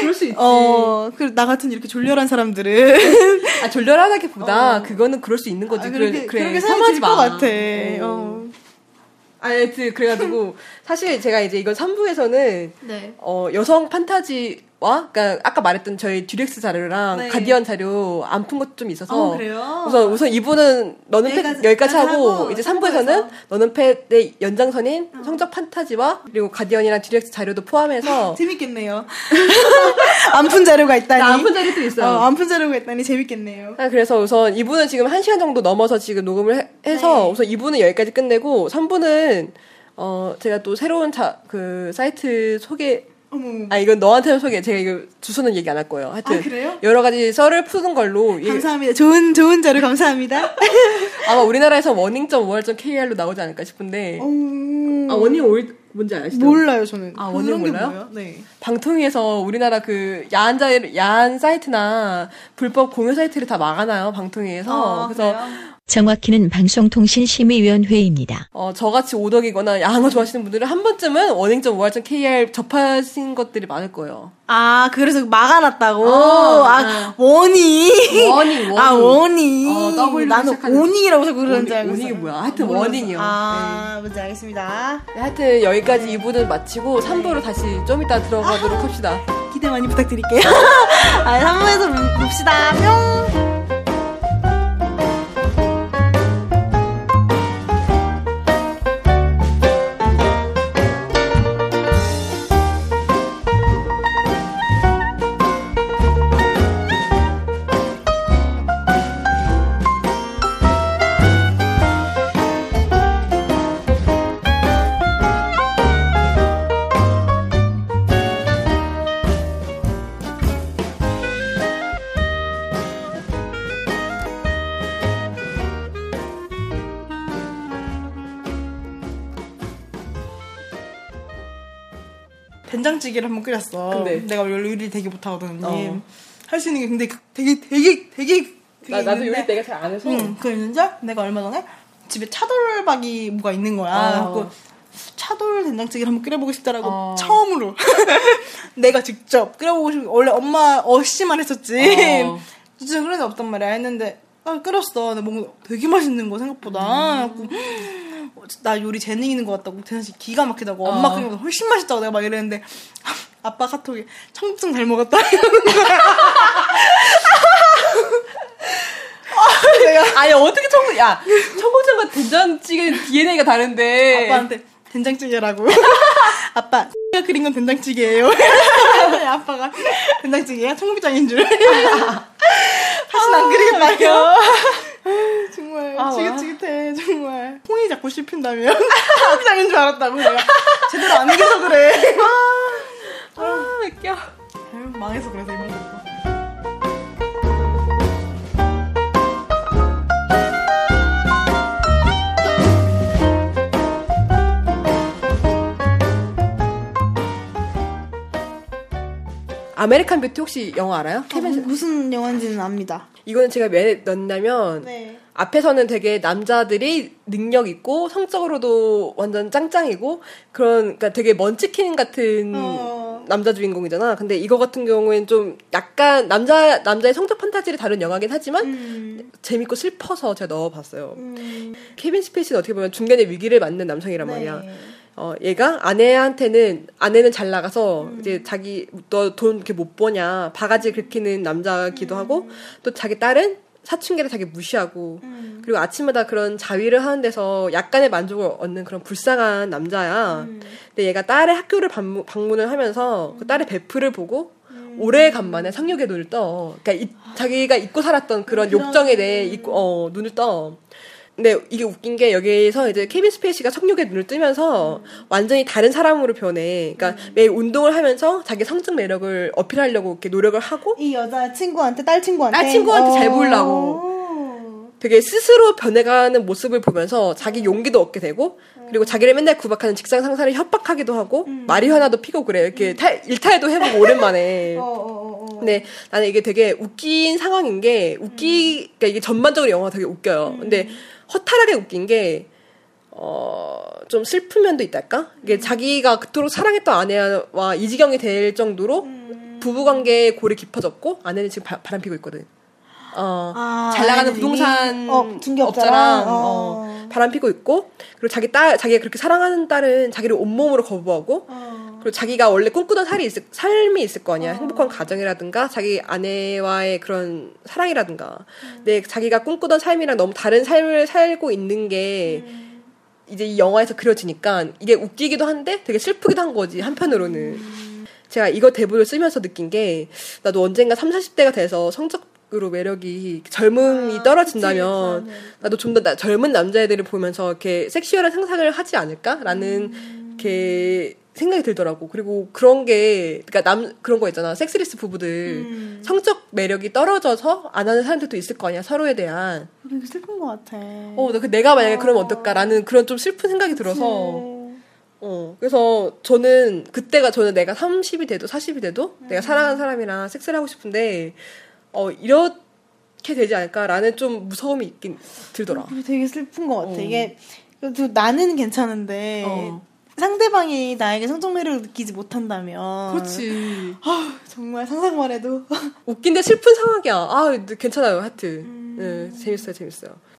그럴 수 있지. 어, 그나 같은 이렇게 졸렬한 사람들은 아, 졸렬하다기보다 그거는 그럴 수 있는 거지. 아, 그래, 그렇게 그래. 그렇게 생각할 마. 것 같아. 어. 어. 아, 여튼 그래가지고 사실 제가 이제 이건 3부에서는 네. 어, 여성 판타지 와 그러니까 아까 말했던 저희 듀렉스 자료랑 네. 가디언 자료 안 푼 것도 좀 있어서 어? 우선 우선 이분은 너는 펫 여기까지- 여기까지 하고, 하고 이제 삼부에서. 3부에서는 너는 펫의 연장선인 성적 판타지와 그리고 가디언이랑 듀렉스 자료도 포함해서 <laughs> 재밌겠네요. <laughs> 안 푼 자료가 있다니. 안 푼 자료도 있어요. 어, 안푼 자료가 있다니 재밌겠네요. 아, 그래서 우선 이분은 지금 1시간 정도 넘어서 지금 녹음을 해, 해서 네. 우선 이분은 여기까지 끝내고 3부는 어 제가 또 새로운 자, 그 사이트 소개 어머. 아 이건 너한테는 소개 제가 이거 주소는 얘기 안 할 거예요. 하여튼 아, 그래요? 여러 가지 썰을 푸는 걸로 이- 감사합니다. 좋은 좋은 자료 감사합니다. <laughs> 아마 우리나라에서 워닝.5월.kr로 나오지 않을까 싶은데 음, 아 워닝 올 뭔지 아시죠? 몰라요 저는. 아, 게 몰라요? 뭐예요? 네. 방통위에서 우리나라 그 야한 자 야한 사이트나 불법 공유 사이트를 다 막아놔요 방통위에서 아, 그래서 그래요? 정확히는 방송통신심의위원회입니다. 어, 저같이 오덕이거나 야한 거 좋아하시는 분들은 한 번쯤은 warning.or.kr 접하신 것들이 많을 거예요. 아 그래서 막아놨다고. 어, 아 warning. Warning, warning. 아 warning. 어, 나는 오닝이라고 자꾸 그러는 줄 알고. 있어요. 뭐야? 하여튼 몰랐어. warning이요. 아 뭔지 알겠습니다. 네, 하여튼 여기까지 2부는 마치고 3부로 다시 좀 이따 들어가도록 합시다. 기대 많이 부탁드릴게요. <laughs> 아 3부에서 봅시다. 뿅. 된장찌개를 한번 끓였어. 근데? 내가 원래 요리를 되게 못하거든, 어. 언니. 할수 있는 게 근데 그- 되게 되게 되게 나, 나도 있는데 요리 내가 잘 안 해서. 응, 그 있는지 내가 얼마 전에 집에 차돌박이 뭐가 있는 거야. 어. 그래갖고 차돌 된장찌개를 한번 끓여보고 싶다라고 어. 처음으로 <laughs> 내가 직접 끓여보고 싶. 원래 엄마 어씨만 했었지. 어. 진짜 그런 게 없단 말이야. 했는데 아, 끓였어. 근데 뭔가 되게 맛있는 거 생각보다. 음. 나 요리 재능 있는 것 같다고 대단히 기가 막히다고 어. 엄마 끓인 거 훨씬 맛있다고 내가 막 이랬는데 <laughs> 아빠 카톡에 청국장 잘 먹었다 이러는 <laughs> 거야. 내가 아니 어떻게 청국 야 청국장과 된장찌개 DNA가 다른데 아빠한테 된장찌개라고. <laughs> 아빠, 가 그린 건 된장찌개예요. 아빠가 된장찌개야 청국장인 줄. 다시는 안 그리겠다요. 정말 아, 와. 지긋지긋해 정말. 콩이 자꾸 씹힌다면 청국장인 <laughs> 줄 알았다고 내가 제대로 안 익어서 그래. 아 웃겨. 아유, 망해서 그래서 이번 거. 아메리칸 뷰티 혹시 영화 알아요? 케빈 무슨 영화인지는 압니다. 이거는 제가 왜 넣냐면 네. 앞에서는 되게 남자들이 능력 있고 성적으로도 완전 짱짱이고 그런 그러니까 되게 먼치킨 같은 어. 남자 주인공이잖아. 근데 이거 같은 경우에는 좀 약간 남자 남자의 성적 판타지를 다룬 영화긴 하지만 음. 재밌고 슬퍼서 제가 넣어봤어요. 음. 케빈 스페이스는 어떻게 보면 중간에 위기를 맞는 남성이란 말이야. 네. 어, 얘가 아내한테는, 아내는 잘 나가서, 음. 이제 자기, 너 돈 이렇게 못 버냐, 바가지 긁히는 남자기도 음. 하고, 또 자기 딸은 사춘기를 자기 무시하고, 음. 그리고 아침마다 그런 자위를 하는 데서 약간의 만족을 얻는 그런 불쌍한 남자야. 음. 근데 얘가 딸의 학교를 방문, 방문을 하면서, 그 딸의 베프를 보고, 오래간만에 상륙의 눈을 떠. 그러니까 이- 자기가 잊고 살았던 그런 음. 그런- 욕정에 대해 잊고, 어, 눈을 떠. 근데 이게 웃긴 게 여기에서 이제 케빈 스페이시가 성욕에 눈을 뜨면서 완전히 다른 사람으로 변해. 그러니까 매일 운동을 하면서 자기 성적 매력을 어필하려고 이렇게 노력을 하고 이 여자 친구한테 딸 친구한테? 딸 친구한테 잘 보이려고. 어. 되게 스스로 변해가는 모습을 보면서 자기 용기도 얻게 되고 그리고 자기를 맨날 구박하는 직장 상사를 협박하기도 하고 마리화나도 피고 그래. 이렇게 탈- 일탈도 해보고 오랜만에. <laughs> 어, 어, 어, 어. 근데 나는 이게 되게 웃긴 상황인 게 웃기 그러니까 이게 전반적으로 영화가 되게 웃겨요. 근데 허탈하게 웃긴 게 어, 좀 슬픈 면도 있달까? 이게 자기가 그토록 사랑했던 아내와 이 지경이 될 정도로 부부관계의 골이 깊어졌고 아내는 지금 바, 람 피고 있거든. 어, 아, 잘 나가는 부동산? 어? 업자랑 어. 어, 바람 피고 있고 그리고 자기 딸 자기가 그렇게 사랑하는 딸은 자기를 온몸으로 거부하고 어. 그리고 자기가 원래 꿈꾸던 살이 있을, 삶이 있을 거 아니야. 행복한 가정이라든가 자기 아내와의 그런 사랑이라든가. 근데 자기가 꿈꾸던 삶이랑 너무 다른 삶을 살고 있는 게 이제 이 영화에서 그려지니까 이게 웃기기도 한데 되게 슬프기도 한 거지 한편으로는. 제가 이거 대본을 쓰면서 느낀 게 나도 언젠가 3, 40대가 돼서 성적 으로 매력이 젊음이 떨어진다면 나도 좀 더 젊은 남자애들을 보면서 이렇게 섹시얼한 상상을 하지 않을까라는 이렇게 생각이 들더라고. 그리고 그런 게 그러니까 남 그런 거 있잖아. 섹스리스 부부들 음. 성적 매력이 떨어져서 안 하는 사람들도 있을 거 아니야. 서로에 대한. 되게 슬픈 것 같아. 어, 나그 내가 만약에 그러면 어떨까라는 그런 좀 슬픈 생각이 들어서 네. 어, 그래서 저는 그때가 저는 내가 30이 돼도 40이 돼도 내가 사랑하는 사람이랑 섹스를 하고 싶은데 어, 이렇게 되지 않을까라는 좀 무서움이 있긴 들더라. 되게 슬픈 것 같아. 어. 이게 나는 괜찮은데 어. 상대방이 나에게 성적 매력을 느끼지 못한다면 그렇지. 아, 정말 상상만 해도 웃긴데 슬픈 상황이야. 아, 괜찮아요, 하여튼. 네, 재밌어요, 재밌어요.